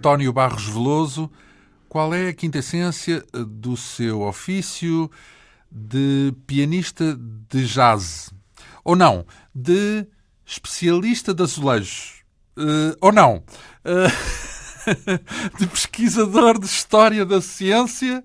António Barros Veloso. Qual é a quinta essência do seu ofício de pianista de jazz? Ou não, de especialista de azulejos? Uh, ou não, uh, de pesquisador de história da ciência?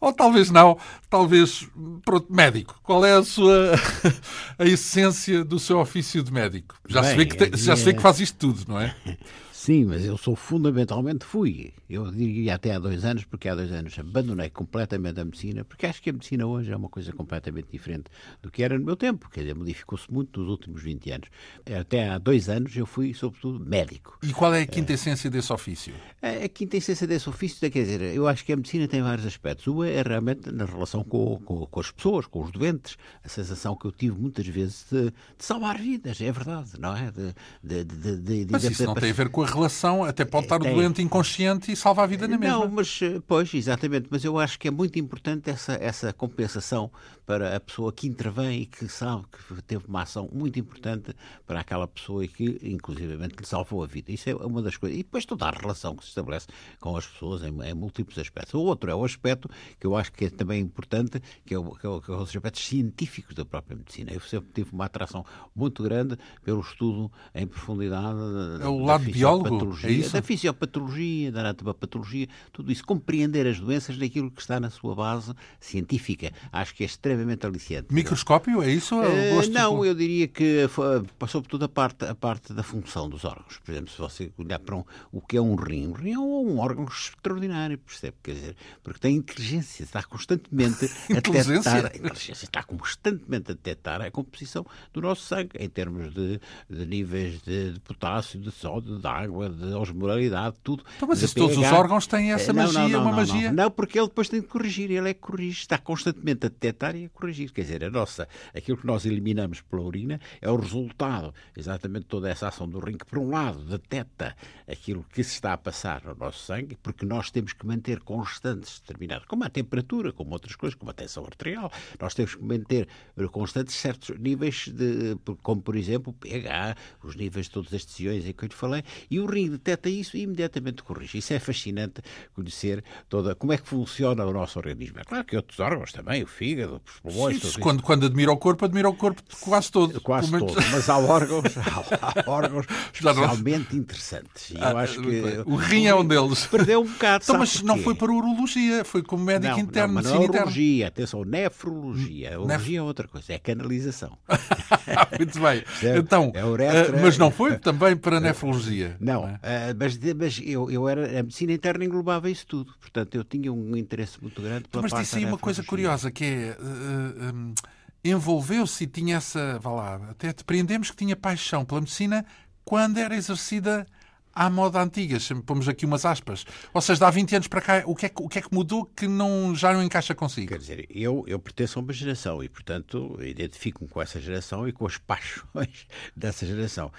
Ou talvez não, talvez, pronto, médico. Qual é a sua a essência do seu ofício de médico? Já, Bem, se, vê que te, já se vê que faz isto tudo, não é? Sim, mas eu sou fundamentalmente fui. Eu diria até há dois anos, porque há dois anos abandonei completamente a medicina, porque acho que a medicina hoje é uma coisa completamente diferente do que era no meu tempo. Quer dizer, modificou-se muito nos últimos 20 anos. Até há dois anos eu fui, sobretudo, médico. E qual é a quinta essência desse ofício? A, a quinta essência desse ofício, quer dizer, eu acho que a medicina tem vários aspectos. Uma é realmente na relação com, com, com as pessoas, com os doentes. A sensação que eu tive muitas vezes de, de salvar vidas, é verdade, não é? De, de, de, Mas isso não tem a ver com a relação, até pode estar o doente inconsciente e salva a vida na mesma. Não, mas, eh, pois, exatamente, mas eu acho que é muito importante essa, essa compensação para a pessoa que intervém e que sabe que teve uma ação muito importante para aquela pessoa e que, inclusivamente, lhe salvou a vida. Isso é uma das coisas. E depois toda a relação que se estabelece com as pessoas em, em múltiplos aspectos. O outro é o aspecto que eu acho que é também importante, que é, o, que é, o, que é os aspectos científicos da própria medicina. Eu sempre tive uma atração muito grande pelo estudo em profundidade é o lado biólogo, é da fisiopatologia, da anatomopatologia, tudo isso, compreender as doenças daquilo que está na sua base científica. Acho que é extremamente aliciante. Microscópio, é isso? Uh, não, eu diria que passou por toda a parte, a parte da função dos órgãos. Por exemplo, se você olhar para um, o que é um rim, um rim é um órgão extraordinário, percebe? Quer dizer, porque tem inteligência, está constantemente a detectar. A inteligência está constantemente a detectar a composição do nosso sangue, em termos de, de níveis de, de potássio, de sódio, de água, de osmolaridade, tudo. Então, mas isso, todos os órgãos têm essa não, magia, não, não, uma magia. Não, porque ele depois tem de corrigir, ele é que corrige, está constantemente a detectar e a corrigir. Quer dizer, a nossa, aquilo que nós eliminamos pela urina é o resultado, exatamente toda essa ação do rim, que por um lado detecta aquilo que se está a passar no nosso sangue, porque nós temos que manter constantes determinados, como a temperatura, como outras coisas, como a tensão arterial, nós temos que manter constantes certos níveis, de, como por exemplo o pH, os níveis de todas estas iões em que eu lhe falei, e o rim detecta isso e imediatamente corrige. Isso é fascinante conhecer toda como é que funciona o nosso organismo. É claro que outros órgãos também, o fígado, os pulmões. Sim, quando, quando admira o corpo, admira o corpo quase todo. Quase todo, mas há órgãos, há, há órgãos especialmente interessantes. E eu ah, acho que o rim é um deles. Perdeu um bocado. Então, mas não foi para a urologia, foi como médico não, interno. Não, não é urologia, atenção, nefrologia. A urologia é outra coisa, é canalização. Muito bem. Então, é uretra, mas não foi também para a nefrologia. Não, não é? uh, mas, mas eu, eu era, a medicina interna englobava isso tudo. Portanto, eu tinha um interesse muito grande pela Mas disse aí uma coisa curiosa, que é... Uh, eh, um, eh, envolveu-se e tinha essa... Vá lá, até depreendemos que tinha paixão pela medicina quando era exercida à moda antiga, pomos aqui umas aspas. Ou seja, há 20 anos para cá, o que é que, o que, é que mudou que não, já não encaixa consigo? Quer dizer, eu, eu pertenço a uma geração e, portanto, identifico-me com essa geração e com as paixões dessa geração.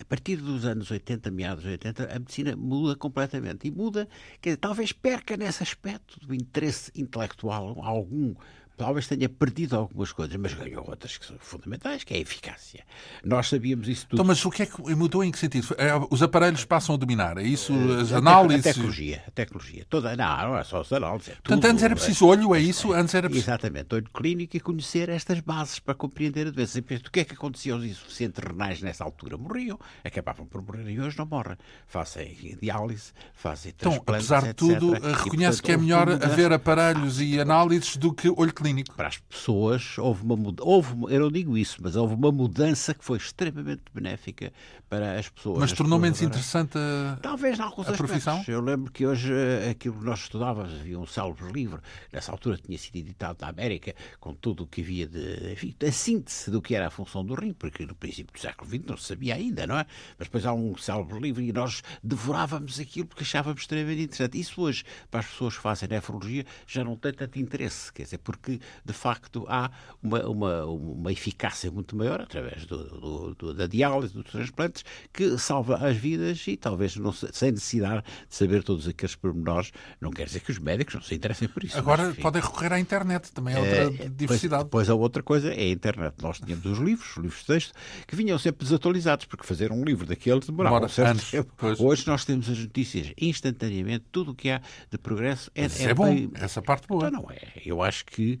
A partir dos anos 80, meados de 80, a medicina muda completamente. E muda, quer dizer, talvez perca nesse aspecto do interesse intelectual algum talvez tenha perdido algumas coisas, mas ganhou outras que são fundamentais, que é a eficácia. Nós sabíamos isso tudo. Então, mas o que é que mudou em que sentido? É, os aparelhos passam a dominar, é isso? Eh, as análises? A tecnologia, a tecnologia. Toda, não, não é só as análises. É Portanto, antes era preciso olho, é isso? Antes era preciso... Exatamente, olho clínico e conhecer estas bases para compreender a doença. O que é que acontecia aos insuficientes renais nessa altura? Morriam, acabavam por morrer e hoje não morrem. Fazem diálise, fazem Então, apesar de tudo, reconhece e, portanto, que é melhor haver aparelhos e análises do que olho clínico clínico. Para as pessoas, houve uma mudança, eu não digo isso, mas houve uma mudança que foi extremamente benéfica para as pessoas. Mas tornou menos interessante a, Talvez, em alguns a profissão? Eu lembro que hoje eh, aquilo que nós estudávamos, havia um célebre livro, nessa altura tinha sido editado na América, com tudo o que havia de. Enfim, a síntese do que era a função do rim, porque no princípio do século XX não se sabia ainda, não é? Mas depois há um célebre livro e nós devorávamos aquilo porque achávamos extremamente interessante. Isso hoje, para as pessoas que fazem nefrologia, já não tem tanto interesse, quer dizer, porque que, de facto, há uma, uma, uma eficácia muito maior através do, do, do, da diálise, dos transplantes, que salva as vidas e talvez não, sem necessidade de saber todos aqueles pormenores. Não quer dizer que os médicos não se interessem por isso. Agora mas, podem recorrer à internet, também é outra é, diversidade. Depois a outra coisa é a internet. Nós tínhamos os livros, os livros de texto, que vinham sempre desatualizados, porque fazer um livro daqueles demorava um certo anos, tempo. Pois. Hoje nós temos as notícias instantaneamente, tudo o que há de progresso é, é, é bom, bem... essa parte boa. Então, não é. Eu acho que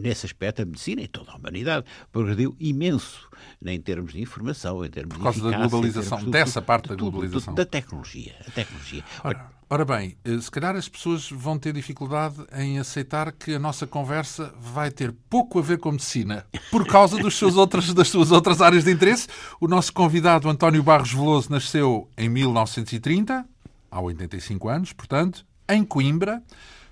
nesse aspecto a medicina e toda a humanidade progrediu imenso em termos de informação, em termos Por causa de da globalização, tudo, dessa parte da globalização. da tecnologia. A tecnologia. Ora, ora bem, eh, se calhar as pessoas vão ter dificuldade em aceitar que a nossa conversa vai ter pouco a ver com medicina, por causa dos seus outras, das suas outras áreas de interesse. O nosso convidado, António Barros Veloso, nasceu em 1930, há 85 anos, portanto, em Coimbra.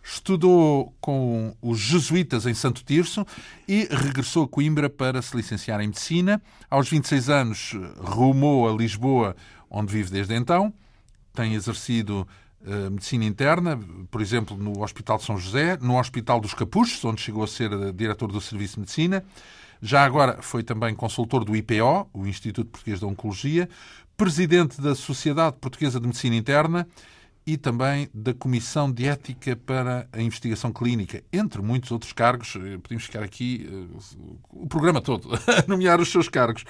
Estudou com os jesuítas em Santo Tirso e regressou a Coimbra para se licenciar em Medicina. Aos 26 anos, rumou a Lisboa, onde vive desde então. Tem exercido uh, medicina interna, por exemplo, no Hospital de São José, no Hospital dos Capuchos, onde chegou a ser eh, diretor do Serviço de Medicina. Já agora foi também consultor do IPO, o Instituto Português de Oncologia, presidente da Sociedade Portuguesa de Medicina Interna e também da Comissão de Ética para a Investigação Clínica, entre muitos outros cargos. Eh, podemos ficar aqui uh, o programa todo a nomear os seus cargos.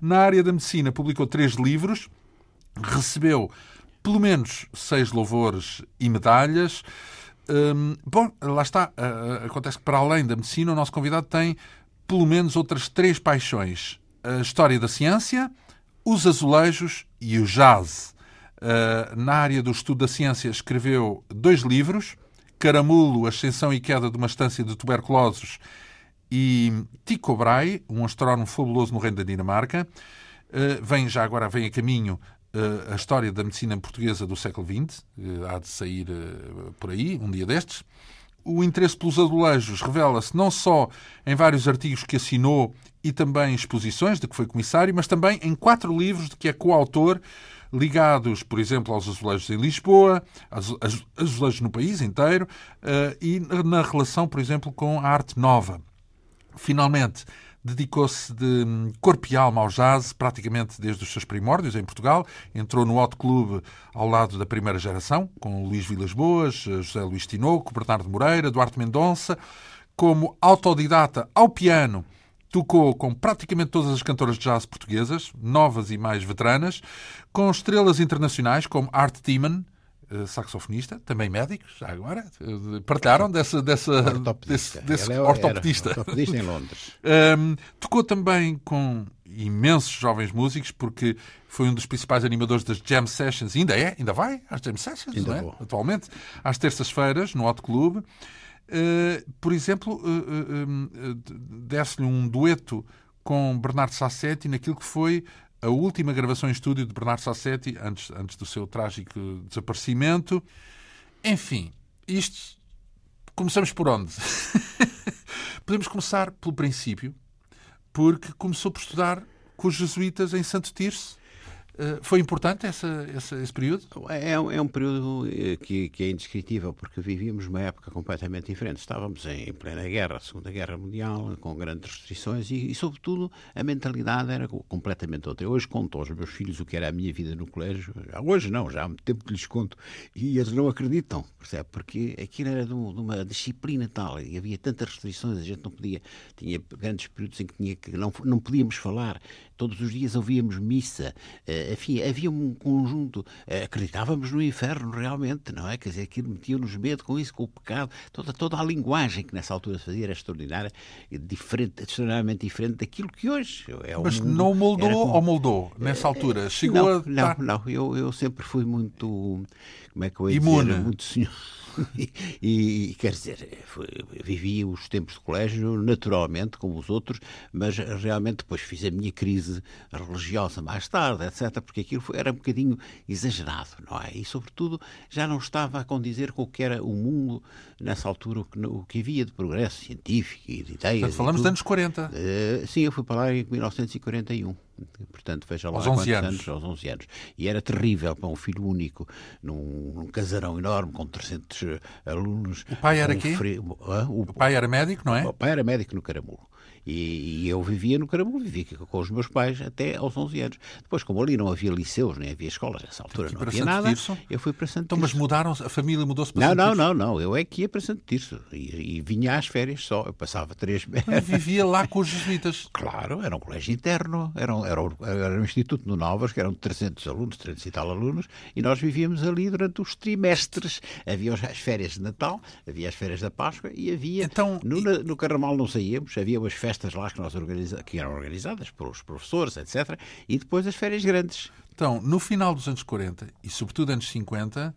Na área da medicina, publicou três livros, recebeu pelo menos seis louvores e medalhas. Um, bom, lá está. Acontece que, para além da medicina, o nosso convidado tem pelo menos outras três paixões: a história da ciência, os azulejos e o jazz. Uh, na área do estudo da ciência, escreveu dois livros: Caramulo, Ascensão e Queda de uma Estância de Tuberculosos, e Tycho Brahe, um astrónomo fabuloso no reino da Dinamarca. Uh, vem já agora, vem a caminho uh, a história da medicina portuguesa do século XX, há de sair por aí, um dia destes. O interesse pelos azulejos revela-se não só em vários artigos que assinou e também exposições de que foi comissário, mas também em quatro livros de que é coautor, ligados, por exemplo, aos azulejos em Lisboa, azulejos no país inteiro, eh, e na relação, por exemplo, com a arte nova. Finalmente, dedicou-se de corpo e alma ao jazz, praticamente desde os seus primórdios em Portugal. Entrou no Hot Club ao lado da primeira geração, com Luís Vilas Boas, José Luís Tinoco, Bernardo Moreira, Duarte Mendonça. Como autodidata ao piano, tocou com praticamente todas as cantoras de jazz portuguesas, novas e mais veteranas, com estrelas internacionais como Art Tiemann, eh, saxofonista, também médicos, já agora, eh, partilharam dessa, dessa, ortopedista. desse, desse é ortopedista. ortopedista em Londres. um, tocou também com imensos jovens músicos, porque foi um dos principais animadores das Jam Sessions, ainda é, ainda vai às Jam Sessions, ainda é? atualmente, às terças-feiras, no Hot Club. Uh, por exemplo, uh, uh, desse-lhe um dueto com Bernardo Sassetti naquilo que foi a última gravação em estúdio de Bernardo Sassetti, antes, antes do seu trágico desaparecimento. Enfim, isto. Começamos por onde? Podemos começar pelo princípio, porque começou por estudar com os jesuítas em Santo Tirso eh, foi importante essa, essa, esse período? É, é, um período eh, que, que, é indescritível, porque vivíamos uma época completamente diferente. Estávamos em plena guerra, Segunda Guerra Mundial, com grandes restrições e, e, sobretudo, a mentalidade era completamente outra. Eu hoje conto aos meus filhos o que era a minha vida no colégio. Hoje não, já há muito tempo que lhes conto e eles não acreditam, percebe? Porque aquilo era de, uma disciplina tal e havia tantas restrições, a gente não podia. Tinha grandes períodos em que, tinha que não, não podíamos falar todos os dias ouvíamos missa, uh, enfim, havia um conjunto, uh, acreditávamos no inferno realmente, não é? Quer dizer, aquilo metia-nos medo com isso, com o pecado, toda, toda a linguagem que nessa altura se fazia era extraordinária, diferente, extraordinariamente diferente daquilo que hoje é o Mas mundo, não moldou como... ou moldou nessa eh, altura? Chegou não, a... Não, não, eu, eu sempre fui muito, como é que eu ia Imune. dizer, muito senhor e, e, quer dizer, foi, vivi os tempos de colégio naturalmente, como os outros, mas realmente depois fiz a minha crise religiosa mais tarde, etc., porque aquilo foi, era um bocadinho exagerado, não é? E, sobretudo, já não estava a condizer com o que era o mundo nessa altura, o que, o que havia de progresso científico e de ideias. Portanto, falamos dos anos 40. Uh, sim, eu fui para lá em 1941. Portanto, veja lá aos 11 11 anos. anos, aos 11 anos. E era terrível para um filho único, num, num casarão enorme, com 300 eh, alunos. O pai era com quê? frio- Hã? O, O pai era médico, não é? o pai era médico no Caramulo. E, e eu vivia no Caramulo, vivia com os meus pais até aos 11 anos. Depois, como ali não havia liceus, nem havia escolas, nessa altura não havia Santo nada, Tirso? eu fui para Santo Então, mas mudaram a família mudou-se para Não, Santo não, Tirso? não, não. Eu é que ia para Santo Tirso e, e vinha às férias só. Eu passava três meses. Vivia lá com os jesuítas. Claro, era um colégio interno, era um, era, um, era um instituto no Novas, que eram 300 alunos, 300 e tal alunos, e nós vivíamos ali durante os trimestres. Havia as férias de Natal, havia as férias da Páscoa e havia. Então, no, e- no Carnaval não saíamos, havia umas festas lá que, nós organiza, que eram organizadas pelos professores, etc. E depois as férias grandes. Então, no final dos anos 40 e sobretudo anos 50,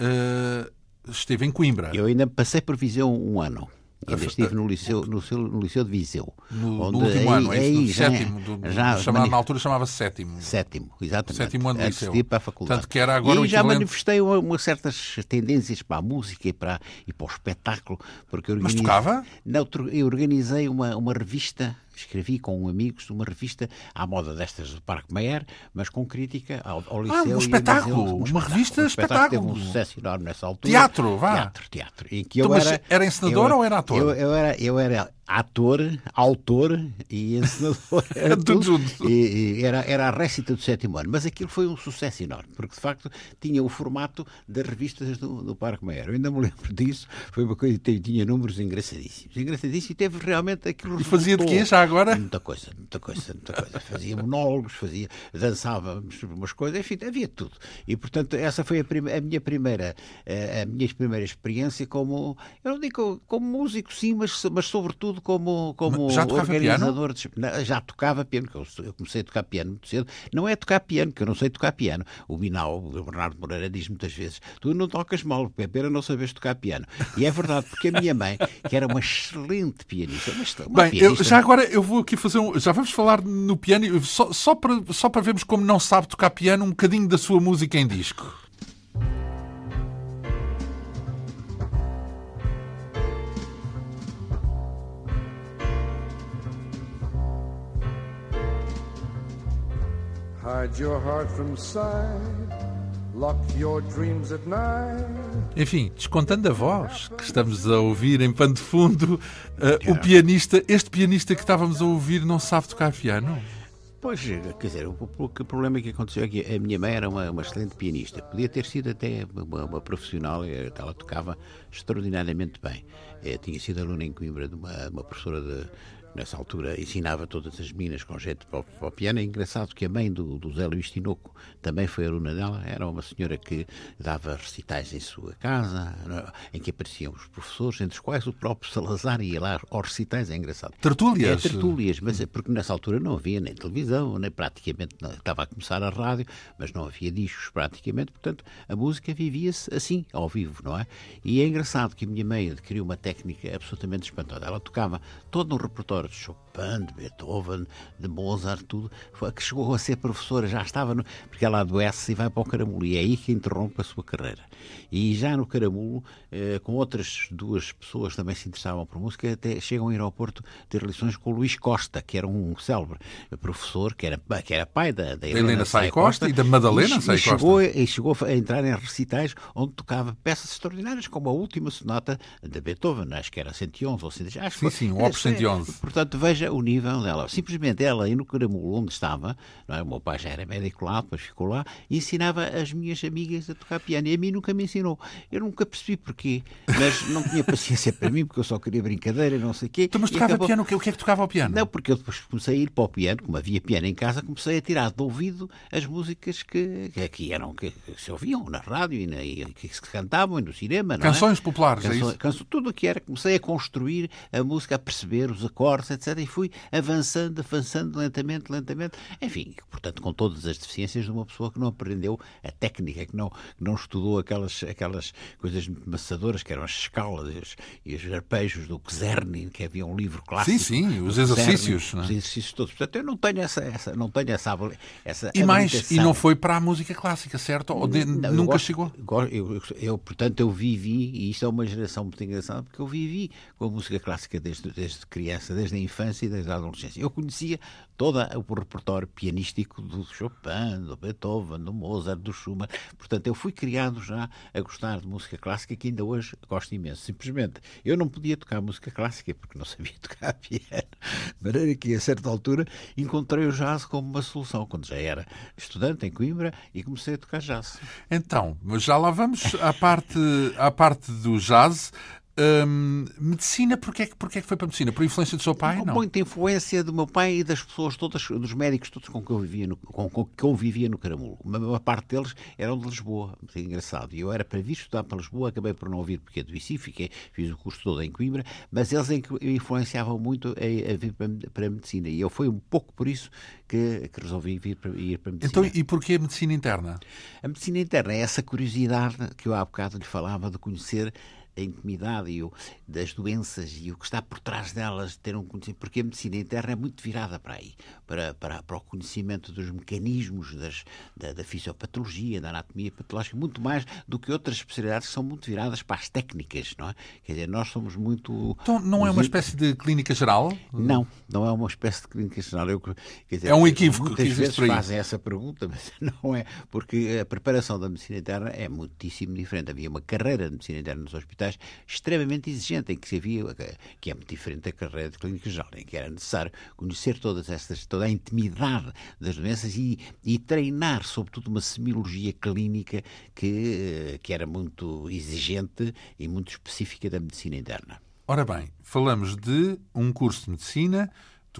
eh, esteve em Coimbra. Eu ainda passei por Viseu um ano. Ainda estive no liceu, no, seu- no liceu de Viseu. No, onde no último aí- ano, é isso? aí No já- sétimo. Do, já chamado, mani- Na altura chamava-se sétimo. Sétimo, exatamente. Sétimo ano de antes liceu. para a faculdade. Portanto, que era agora e o já equivalente- manifestei uma, uma certas tendências para a música e para, e para o espetáculo. Porque eu Mas organizei- tocava? Não, eu organizei uma, uma revista, escrevi com amigos uma revista à moda destas do Parque Meyer, mas com crítica ao, ao liceu. um e a espetáculo, museu. uma revista um espetáculo. Teve espetáculo. um sucesso enorme nessa altura. Teatro, vá. Teatro, teatro. Em que Então, eu mas era, era encenador eu- ou era ator? Eu, eu era, eu era ator, autor e encenador. Era Tudo tudo. junto. E, e era, era a récita do sétimo ano. Mas aquilo foi um sucesso enorme, porque de facto tinha o formato das revistas do, do Parque Meyer. Eu ainda me lembro disso. Foi uma coisa que tinha números engraçadíssimos. Engraçadíssimos e teve realmente aquilo. E fazia de quê, já agora? Muita coisa, muita coisa, muita coisa. Fazia monólogos, fazia, dançávamos umas coisas, enfim, havia tudo. E portanto, essa foi a, prime- a minha primeira, eh, a minha primeira experiência como, eu não digo como músico, sim, mas, mas sobretudo como, como Mas já organizador. De, não, já tocava piano, que eu, eu comecei a tocar piano muito cedo. Não é tocar piano, que eu não sei tocar piano. O Binal, o Bernardo Moreira, diz muitas vezes: tu não tocas mal, é pena não saberes tocar piano. E é verdade, porque a minha mãe, que era uma excelente pianista, uma, Bem, eu- pianista, já agora eu vou aqui fazer um. Já vamos falar no piano, eu- só, só, para, só para vermos como não sabe tocar piano, um bocadinho da sua música em disco. Enfim, descontando a voz que estamos a ouvir em pano de fundo, eh, o pianista, este pianista que estávamos a ouvir não sabe tocar piano? Pois, quer dizer, o, o, o problema que aconteceu é que a minha mãe era uma, uma excelente pianista. Podia ter sido até uma, uma profissional, eh, ela tocava extraordinariamente bem. Eh, tinha sido aluna em Coimbra de uma, uma professora de. Nessa altura ensinava todas as meninas com jeito para o, para o piano. É engraçado que a mãe do, do Zé Luís Tinoco também foi aluna dela. Era uma senhora que dava recitais em sua casa, no- em que apareciam os professores, entre os quais o próprio Salazar ia lá aos recitais. É engraçado. Tertúlias? É, tertúlias, mas é porque nessa altura não havia nem televisão, nem praticamente não, estava a começar a rádio, mas não havia discos praticamente, portanto a música vivia-se assim, ao vivo, não é? E é engraçado que a minha mãe adquiriu uma técnica absolutamente espantosa. Ela tocava todo um repertório de Chopin, de Beethoven, de Mozart, tudo, foi que chegou a ser professora, já estava, no, porque ela adoece e vai para o Caramulo, e é aí que interrompe a sua carreira. E já no Caramulo, eh, com outras duas pessoas também se interessavam por música, até chegam a ir ao Porto ter lições com o Luís Costa, que era um célebre professor, que era, que era pai da, da Helena, Helena Sai Costa e da Madalena e, Sai e chegou, Costa. e chegou a entrar em recitais onde tocava peças extraordinárias, como a última sonata de Beethoven, acho que era 111 ou 110. Acho que Sim, foi- sim, o Opus é, 111. Portanto, veja o nível dela. Simplesmente ela, aí no Caramulo, onde estava, não é? o meu pai já era médico lá, depois ficou lá, e ensinava as minhas amigas a tocar piano. E a mim nunca me ensinou. Eu nunca percebi porquê, mas não tinha paciência para mim, porque eu só queria brincadeira, não sei o quê. Então, mas tocava acabou- piano, o que, é que tocava ao piano? não, porque eu depois comecei a ir para o piano, como havia piano em casa, comecei a tirar de ouvido as músicas que, que aqui eram, que, que se ouviam na rádio e, na, e que se cantavam e no cinema. é? Canções populares, é isso? tudo o que era. Comecei a construir a música, a perceber os acordes, etc. E fui avançando, avançando lentamente, lentamente. Enfim, portanto, com todas as deficiências de uma pessoa que não aprendeu a técnica, que não, que não estudou aquelas, aquelas coisas maçadoras que eram as escalas e os, os arpejos do Czerny, que havia um livro clássico. Sim, sim, os exercícios, não é? Os exercícios todos. Portanto, eu não tenho essa, essa, não tenho essa, essa E mais, e não foi para a música clássica, certo? Ou de- Não, nunca gosto- chegou? go- Eu, eu, portanto, eu vivi, e isto é uma geração muito engraçada, porque eu vivi com a música clássica desde, desde criança, desde a infância e desde a adolescência. Eu conhecia todo o repertório pianístico do Chopin, do Beethoven, do Mozart, do Schumann. Portanto, eu fui criado já a gostar de música clássica que ainda hoje gosto imenso. Simplesmente, eu não podia tocar música clássica porque não sabia tocar piano. De maneira que, a certa altura, encontrei o jazz como uma solução, quando já era estudante em Coimbra e comecei a tocar jazz. Então, já lá vamos à parte, à parte do jazz. Hum, medicina, porquê, porquê que foi para a medicina? Por influência do seu pai? Não. Muita influência do meu pai e das pessoas todas, dos médicos todos com que eu vivia no, com, com que eu vivia no Caramulo. Uma, uma parte deles eram de Lisboa, muito engraçado. E eu era para vir estudar para Lisboa, acabei por não vir porque adoeci, fiquei, fiz o curso todo em Coimbra, mas eles influenciavam muito a, a vir para, para, a medicina. E eu foi um pouco por isso que, que resolvi vir para, ir para a medicina. Então, e porquê a medicina interna? A medicina interna é essa curiosidade que eu há bocado lhe falava de conhecer a intimidade e o, das doenças e o que está por trás delas, ter um conhecimento, porque a medicina interna é muito virada para aí, para, para, para o conhecimento dos mecanismos das, da, da, fisiopatologia, da anatomia patológica, muito mais do que outras especialidades que são muito viradas para as técnicas, não é? Quer dizer, nós somos muito... Então não é uma espécie de clínica geral? Não, não é uma espécie de clínica geral. Eu, dizer, é um equívoco muitas que vezes fazem essa pergunta, mas não é, porque a preparação da medicina interna é muitíssimo diferente. Havia uma carreira de medicina interna nos hospitais hospitais extremamente exigente, em que se havia, que é muito diferente da carreira de clínica geral, em que era necessário conhecer todas estas, toda a intimidade das doenças e, e treinar, sobretudo, uma semiologia clínica que, que era muito exigente e muito específica da medicina interna. Ora bem, falamos de um curso de medicina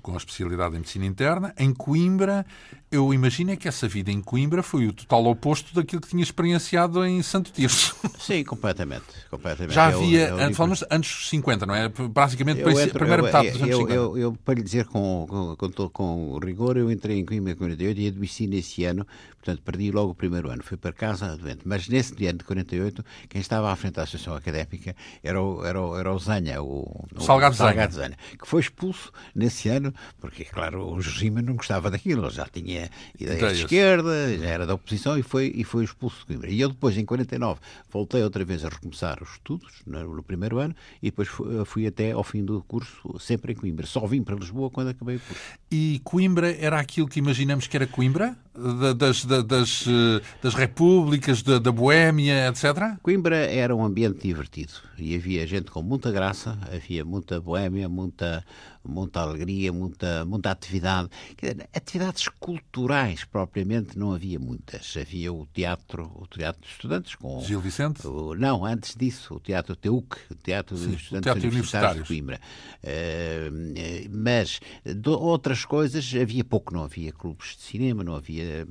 com a especialidade em medicina interna, em Coimbra. Eu imagino que essa vida em Coimbra foi o total oposto daquilo que tinha experienciado em Santo Tirso. Sim, completamente. completamente. Já havia, eu, eu, falamos anos 50, não é? Basicamente, eu entro, a primeira metade dos anos 50. Eu, eu, para lhe dizer com, com, com, rigor, eu entrei em Coimbra em 48 e adoeci nesse ano, portanto, perdi logo o primeiro ano. Fui para casa doente. Mas nesse ano de 48, quem estava à frente da Associação Académica era o, era o, era o Zanha, o, o Salgado, Salgado Zanha, que foi expulso nesse ano porque, claro, o regime não gostava daquilo, já tinha ideias de esquerda, já era da oposição e foi, e foi expulso de Coimbra. E eu depois, em 49, voltei outra vez a recomeçar os estudos, no, no primeiro ano, e depois fui, fui, até ao fim do curso, sempre em Coimbra. Só vim para Lisboa quando acabei o curso. E Coimbra era aquilo que imaginamos que era Coimbra? Das, das, das, das repúblicas, da, da Boémia, etc? Coimbra era um ambiente divertido e havia gente com muita graça, havia muita boémia, muita, muita alegria, muita, muita atividade. Atividades culturais, propriamente, não havia muitas. Havia o teatro, o teatro de estudantes com... Gil Vicente? O, não, antes disso, o teatro TEUC, o teatro Sim, estudantes teatro universitários de Coimbra. Uh, mas de outras coisas havia pouco, não havia clubes de cinema, não havia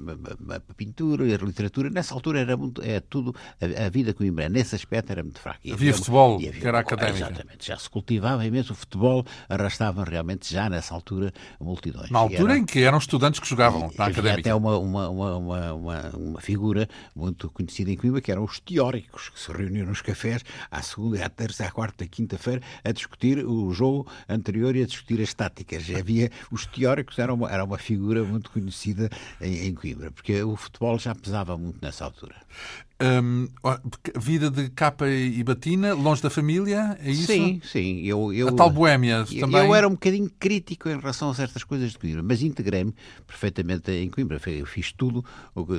pintura, literatura. Nessa altura era muito, é tudo, a, a vida Coimbra, nesse aspecto era muito fraca. Havia, havia futebol, havia, que era académico. Exatamente, já se cultivava imenso o futebol, arrastava realmente já nessa altura multidões. Na altura era, em que eram estudantes que jogavam na académica. até uma, uma, uma, uma, uma figura muito conhecida em Coimbra, que eram os teóricos, que se reuniam nos cafés à segunda, à terça, à quarta, à quinta-feira, a discutir o jogo anterior e a discutir as táticas. Havia, os teóricos eram uma, era uma figura muito conhecida em, em Coimbra, porque o futebol já pesava muito nessa altura. Hum, vida de capa e batina, longe da família, é isso? Sim, sim. Eu, eu, a tal boémia também. Eu era um bocadinho crítico em relação a certas coisas de Coimbra, mas integrei-me perfeitamente em Coimbra. Eu fiz tudo,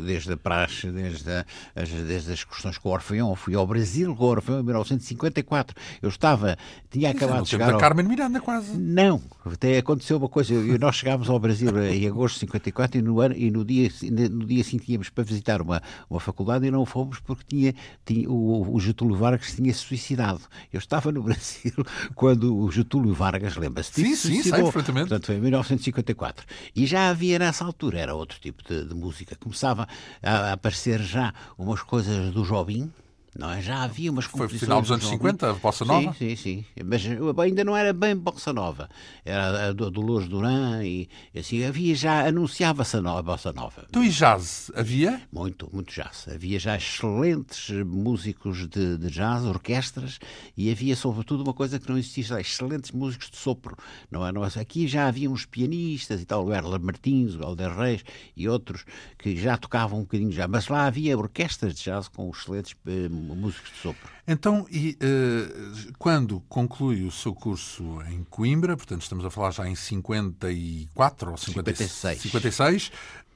desde a praxe, desde, a, as, desde as questões com o Orfeão. Fui ao Brasil com o Orfeão em 1954. Eu estava, tinha Mas acabado de chegar. da ao... Carmen Miranda, quase. Não, até aconteceu uma coisa. Eu, nós chegámos ao Brasil em agosto de 54 e no, ano, e no dia, no dia seguinte íamos para visitar uma, uma faculdade e não fomos porque tinha, tinha o, o Getúlio Vargas tinha se suicidado. Eu estava no Brasil quando o Getúlio Vargas, lembra-se disso? Sim, sim, sei perfeitamente. Portanto, foi em 1954. E já havia nessa altura, era outro tipo de, de música. Começava a, a aparecer já umas coisas do Jobim, não é? Já havia umas Foi final dos anos 50, a Bossa Nova? Sim, sim, sim. Mas ainda não era bem Bossa Nova. Era a Dolores Duran e assim. Havia já, anunciava-se a Bossa Nova. Então e jazz? Havia? Muito, muito jazz. Havia já excelentes músicos de, de jazz, orquestras, e havia sobretudo uma coisa que não existia, já, excelentes músicos de sopro. Não é? Não é? Aqui já havia uns pianistas e tal, o Erler Martins, o Alder Reis e outros que já tocavam um bocadinho já. Mas lá havia orquestras de jazz com excelentes músicos de sopro. Então, e, uh, quando conclui o seu curso em Coimbra, portanto estamos a falar já em 54 ou 50, 56, 56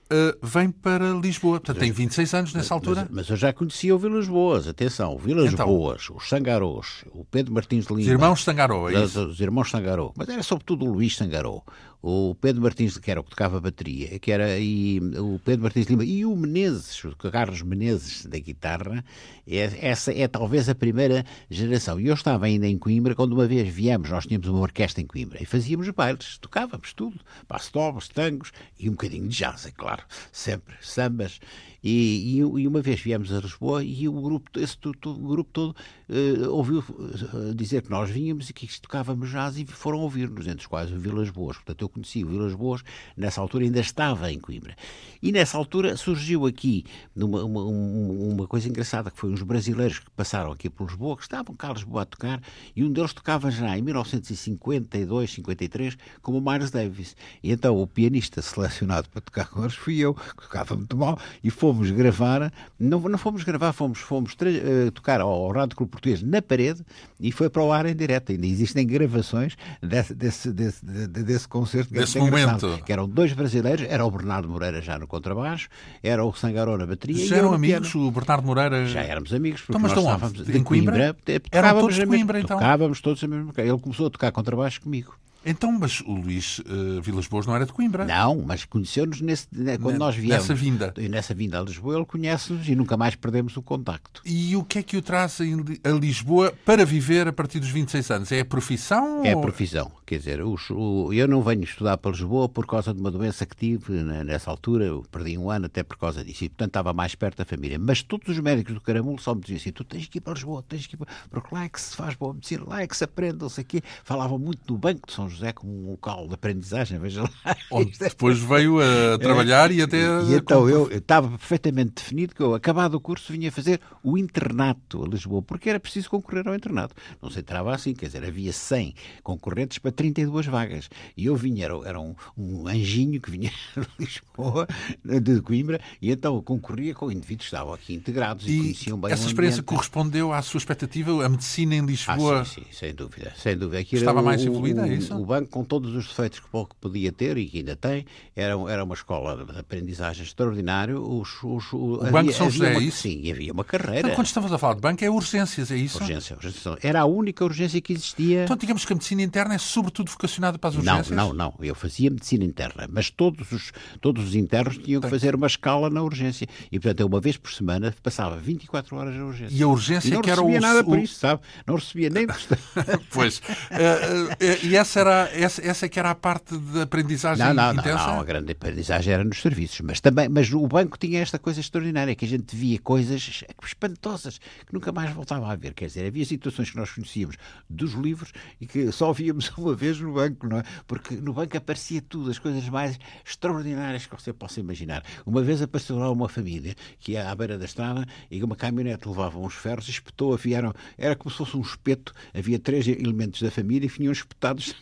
Uh, vem para Lisboa. Portanto, tem 26 anos nessa altura. Mas, mas eu já conhecia o Vilas Boas, atenção, Vilas então, Boas, os Sangarós, o Pedro Martins de Lima. Os irmãos Sangaró, é isso? Os irmãos Sangaró. Mas era sobretudo o Luís Sangaró o Pedro Martins, que era o que tocava bateria, que era e, o Pedro Martins Lima e o Menezes, o Carlos Menezes da guitarra, é, essa é talvez a primeira geração. E eu estava ainda em Coimbra quando uma vez viemos, nós tínhamos uma orquestra em Coimbra e fazíamos bailes, tocávamos tudo, pastovos, tangos e um bocadinho de jazz, é claro, sempre, sambas. E, e, e, uma vez viemos a Lisboa e o grupo, esse o grupo todo uh, ouviu uh, dizer que nós vínhamos e que tocávamos jazz e foram ouvir-nos, entre os quais o Vilas Boas. Portanto, eu conheci o Vilas Boas, nessa altura ainda estava em Coimbra. E nessa altura surgiu aqui uma, uma, uma coisa engraçada, que foi uns brasileiros que passaram aqui por Lisboa, que estavam cá a Lisboa a tocar, e um deles tocava já em 1952, 53, como Miles Davis. E então o pianista selecionado para tocar com eles fui eu, que tocava muito mal, e fomos fomos gravar, não, não fomos gravar, fomos, fomos uh, tocar ao, ao Rádio Clube Português na parede e foi para o ar em direto. Ainda existem gravações desse, desse, desse, desse concerto. Desse momento. Que eram dois brasileiros, era o Bernardo Moreira já no contrabaixo, era o Sangaró na bateria. Já eram amigos, o Bernardo Moreira? Já éramos amigos, porque então, nós estávamos em Coimbra. Coimbra eram todos de Coimbra, então? Tocávamos todos a mesma Ele começou a tocar contrabaixo comigo. Então, mas o Luís uh, Vilas Boas não era de Coimbra? Não, mas conheceu-nos né, quando nós viemos. Nessa vinda. E nessa vinda a Lisboa, ele conhece-nos e nunca mais perdemos o contacto. E o que é que o traz a Lisboa para viver a partir dos 26 anos? É a profissão? É ou... a profissão. Quer dizer, os, o, eu não venho estudar para Lisboa por causa de uma doença que tive né, nessa altura. Perdi um ano até por causa disso. E, portanto, estava mais perto da família. Mas todos os médicos do Caramulo só me diziam assim: tu tens que ir para Lisboa, tens que ir para... Porque lá é que se faz boa medicina, lá é que se aprende, não sei o quê. Falavam muito do Banco de São José como um local de aprendizagem, veja lá. Onde depois veio a trabalhar e até. E, então eu, eu, estava perfeitamente definido que eu, acabado o curso, vinha fazer o internato a Lisboa, porque era preciso concorrer ao internato. Não se entrava assim, quer dizer, havia 100 concorrentes para 32 vagas. E eu vinha, era, era um, um anjinho que vinha de Lisboa, de Coimbra, e então concorria com indivíduos que estavam aqui integrados e, e conheciam bem Essa experiência correspondeu à sua expectativa? A medicina em Lisboa? Ah, sim, sim, sem dúvida. Sem dúvida. Aqui Estava o, mais evoluída, é isso? O banco, com todos os defeitos que pouco podia ter e que ainda tem, era, era uma escola de aprendizagem extraordinária. Os, os, o havia, Banco São José, uma, é isso? Sim, havia uma carreira. Então, quando estamos a falar de banco, é urgências, é isso? Urgência, urgência. Era a única urgência que existia. Então, digamos que a medicina interna é sobretudo vocacionada para as urgências? Não, não, não. Eu fazia medicina interna, mas todos os, todos os internos tinham que fazer uma escala na urgência. E, portanto, eu uma vez por semana passava 24 horas na urgência. E a urgência e não que era o... recebia nada por isso, sabe? Não recebia nem... pois. Uh, uh, e essa, era, essa, essa é que era a parte de aprendizagem não, não, intensa? Não, não, a grande aprendizagem era nos serviços, mas também, mas o banco tinha esta coisa extraordinária, que a gente via coisas espantosas que nunca mais voltava a ver, quer dizer, havia situações que nós conhecíamos dos livros e que só víamos uma vez no banco, não é? Porque no banco aparecia tudo, as coisas mais extraordinárias que você possa imaginar. Uma vez apareceu lá uma família que ia à beira da estrada e uma caminhonete levava uns ferros e espetou, vieram, era como se fosse um espeto, havia três elementos da família e vinham espetados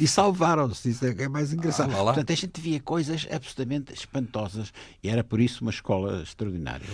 e salvaram-se, isso é mais engraçado. Ah, lá, lá. Portanto, a gente via coisas absolutamente espantosas e era por isso uma escola extraordinária.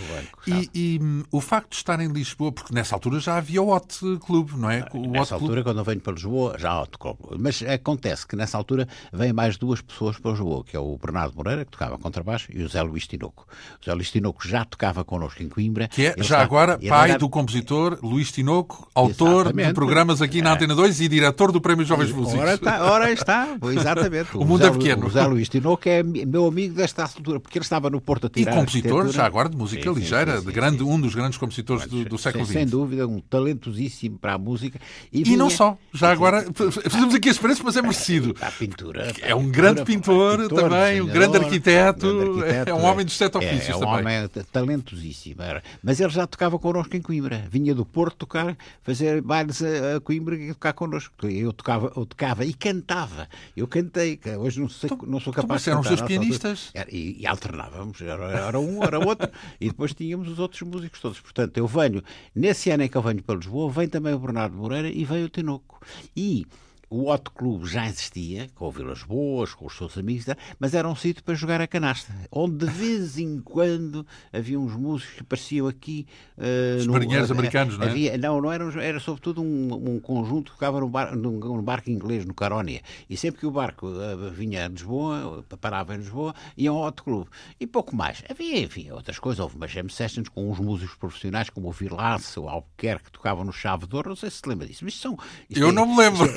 E, e um, o facto de estar em Lisboa, porque nessa altura já havia o Hot Club, não é? O nessa altura, quando eu venho para Lisboa, já há Hot Club. Mas acontece que nessa altura vêm mais duas pessoas para Lisboa, que é o Bernardo Moreira, que tocava contrabaixo, e o Zé Luís Tinoco. O Zé Luís Tinoco já tocava connosco em Coimbra. Que é, já agora, pai era... do compositor Luís Tinoco, autor Exatamente. de programas aqui na é. Antena 2 e diretor do Prémio Jovens Músicos. Ora está, ora está exatamente. o, o mundo Zé, é pequeno. O Zé Luís Tinoco é meu amigo desta altura, porque ele estava no Porto a tirar E compositor, já agora, de música sim, ligeira, sim, de grande, um dos grandes compositores do, do século XX. Sem dúvida, um talentosíssimo para a música. E, vinha... e não só, já agora, fazemos aqui as experiências, mas é merecido. A pintura. É um grande pintor, pintor também, um grande arquiteto, grande arquiteto, é um homem dos sete ofícios é, é um também. homem talentosíssimo. Era. Mas ele já tocava connosco em Coimbra. Vinha do Porto tocar, fazer bailes a, a Coimbra e tocar connosco. Eu tocava, eu tocava e cantava. Eu cantei, hoje não, sei, não sou capaz então, de cantar. eram os seus pianistas? Era, e, e, alternávamos, era, era um, era outro, e depois tínhamos os outros músicos todos. Portanto, eu venho, nesse ano em que eu venho para Lisboa, vem também o Bernardo Moreira e veio o Tinoco. E o Hot Club já existia, com Vilas Boas, com os seus amigos, mas era um sítio para jogar a canasta, onde de vez em quando havia uns músicos que apareciam aqui. Uh, os marinheiros americanos, não é? Havia, não, não era, era sobretudo um, um conjunto que ficava num, bar, num, num, barco inglês, no Carónia. E sempre que o barco uh, vinha a Lisboa, parava em Lisboa, iam ao Hot Club. E pouco mais. Havia, enfim, outras coisas. Houve umas jam sessions com uns músicos profissionais, como o Vilace, o Albuquerque, que tocavam no Chave de Ouro. Não sei se se lembra disso, mas são. Eu é, não me lembro.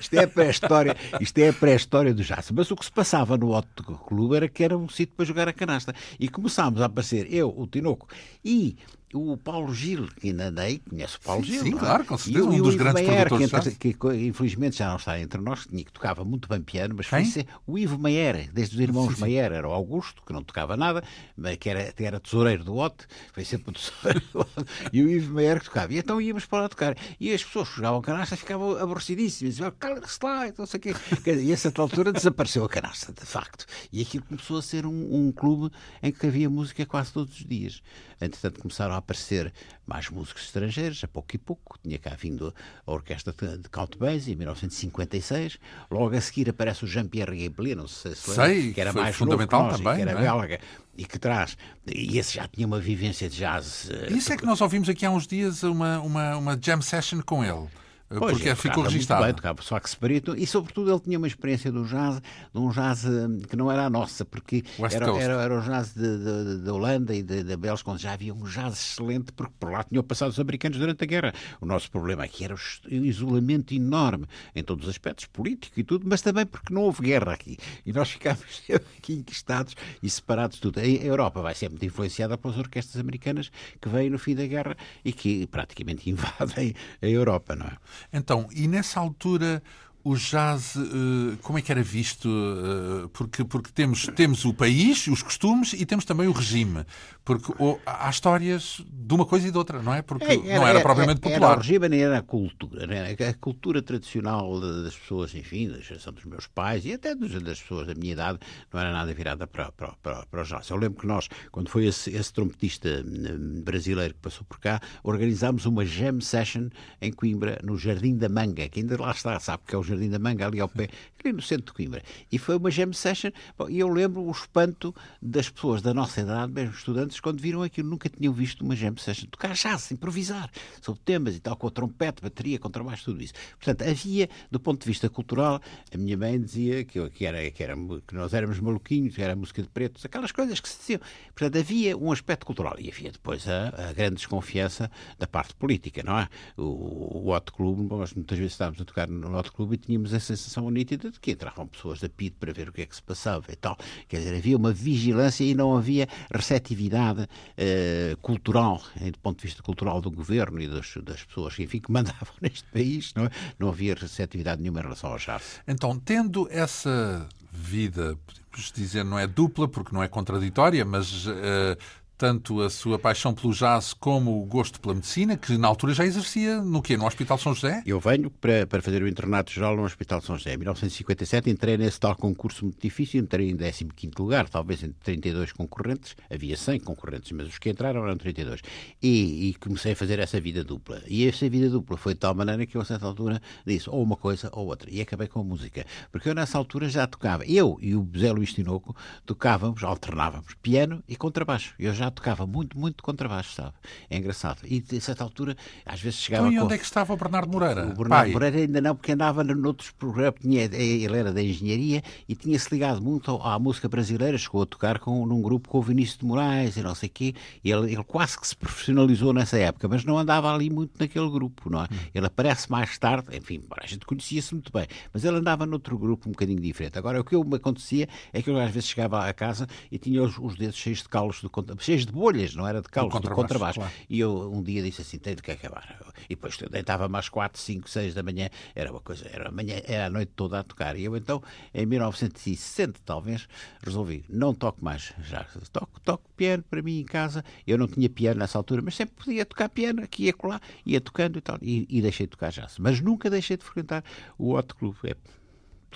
Isto é a pré-história, isto é a pré-história do jazz. Mas o que se passava no Hot Club era que era um sítio para jogar a canasta. E começámos a aparecer, eu, o Tinoco e o Paulo Gil, que ainda andei, conhece o Paulo sim, Gil. Sim, é? claro, com certeza, e, um dos grandes Maier, produtores que, que, que, infelizmente já não está entre nós, que tocava muito bem piano, mas Quem? foi o Ivo Maier, desde os irmãos sim, Maier, era o Augusto, que não tocava nada, mas que era, era tesoureiro do Otto, foi sempre o tesoureiro do e o Ivo Maier que tocava. E então íamos para lá tocar. E as pessoas que jogavam canasta ficavam aborrecidíssimas, diziam, cala-se lá, então, sei quê. E a certa altura desapareceu a canasta, de facto. E aquilo começou a ser um, um clube em que havia música quase todos os dias. Entretanto, começaram a aparecer mais músicos estrangeiros, a pouco e pouco. Tinha cá vindo a orquestra de Count Basie, em 1956. Logo a seguir aparece o Jean-Pierre Guébli, não sei se lembra, Sei, que era mais fundamental nós, também, que era é? belga e que traz. E esse já tinha uma vivência de jazz. eh, Isso é que nós ouvimos aqui há uns dias uma, uma, uma jam session com ele. Pois, porque ele ficou registado. Bem, tocava sax barito, e sobretudo ele tinha uma experiência do jazz, de um jazz eh, que não era a nossa, porque era, era, era o jazz da Holanda e da Bélgica, onde já havia um jazz excelente, porque por lá tinham passado os americanos durante a guerra. O nosso problema aqui era o isolamento enorme, em todos os aspectos, político e tudo, mas também porque não houve guerra aqui. E nós ficámos aqui enquistados e separados de tudo. A Europa vai ser muito influenciada pelas orquestras americanas que vêm no fim da guerra e que praticamente invadem a Europa, não é? Então, e nessa altura o jazz, eh, como é que era visto? Eh, Porque, porque temos, temos o país, os costumes e temos também o regime. Porque há histórias de uma coisa e de outra, não é? Porque É, não era propriamente Era popular. o regime, nem era a cultura. né? A cultura tradicional das pessoas, enfim, da geração dos meus pais e até das pessoas da minha idade, não era nada virada para, para, para, para o jazz. Eu lembro que nós, quando foi esse, esse trompetista hum, brasileiro que passou por cá, organizámos uma jam session em Coimbra, no Jardim da Manga, que ainda lá está, sabe que é o Jardim da Manga, ali ao pé, ali no centro de Coimbra. E foi uma jam session, bom, e eu lembro o espanto das pessoas da nossa idade, mesmo estudantes, quando viram aquilo, nunca tinham visto uma jam session, tocar jazz, improvisar, sobre temas e tal, com a trompete, bateria, contrabaixo, tudo isso. Portanto, havia, do ponto de vista cultural, a minha mãe dizia que, eu- que, era, que, era, que nós éramos maluquinhos, que era música de pretos, aquelas coisas que se diziam. Portanto, havia um aspecto cultural e havia depois a, a grande desconfiança da parte política, não é? O, o Hot Club, nós muitas vezes estávamos a tocar no Hot Club tínhamos a sensação nítida de que entravam pessoas da PID para ver o que é que se passava e tal. Quer dizer, havia uma vigilância e não havia receptividade eh, cultural, eh, do ponto de vista cultural do governo e das, das pessoas enfim, que mandavam neste país, não é? Não havia receptividade nenhuma em relação ao jazz. Então, tendo essa vida, podemos dizer, não é dupla, porque não é contraditória, mas eh, tanto a sua paixão pelo jazz como o gosto pela medicina, que na altura já exercia no quê? No Hospital São José? Eu venho para, para fazer o internato geral no Hospital São José. Em 1957 entrei nesse tal concurso muito difícil, entrei em 15º lugar, talvez entre 32 concorrentes. Havia 100 concorrentes, mas os que entraram eram 32. E, e comecei a fazer essa vida dupla. E essa vida dupla foi de tal maneira que eu, a certa altura, disse ou uma coisa ou outra. E acabei com a música. Porque eu, nessa altura, já tocava. Eu e o José Luís Tinoco tocávamos, alternávamos, piano e contrabaixo. Eu já tocava muito, muito contrabaixo, sabe? É engraçado. E, a certa altura, às vezes chegava Então, e com... onde é que estava o Bernardo Moreira? O Bernardo Pai. Moreira ainda não, porque andava noutros programas. Tinha, ele era da engenharia e tinha-se ligado muito à música brasileira. Chegou a tocar com, num grupo com o Vinícius de Moraes e não sei o quê. Ele, ele quase que se profissionalizou nessa época, mas não andava ali muito naquele grupo, não é? Ele aparece mais tarde, enfim, a gente conhecia-se muito bem, mas ele andava noutro grupo um bocadinho diferente. Agora, o que eu me acontecia é que eu às vezes chegava a casa e tinha os, os dedos cheios de calos, do, contra- de bolhas, não era de calos, do contrabaixo, contrabaixo. claro. E eu um dia disse assim: tenho que acabar. E depois deitava-me às 4, 5, 6 da manhã, era uma coisa, era a, manhã, era a noite toda a tocar. E eu então, em 1960, talvez, resolvi: não toco mais já. Toco, toco piano para mim em casa. Eu não tinha piano nessa altura, mas sempre podia tocar piano, aqui e acolá, ia tocando e tal. E, e deixei de tocar jazz. Mas nunca deixei de frequentar o Hot Club. É,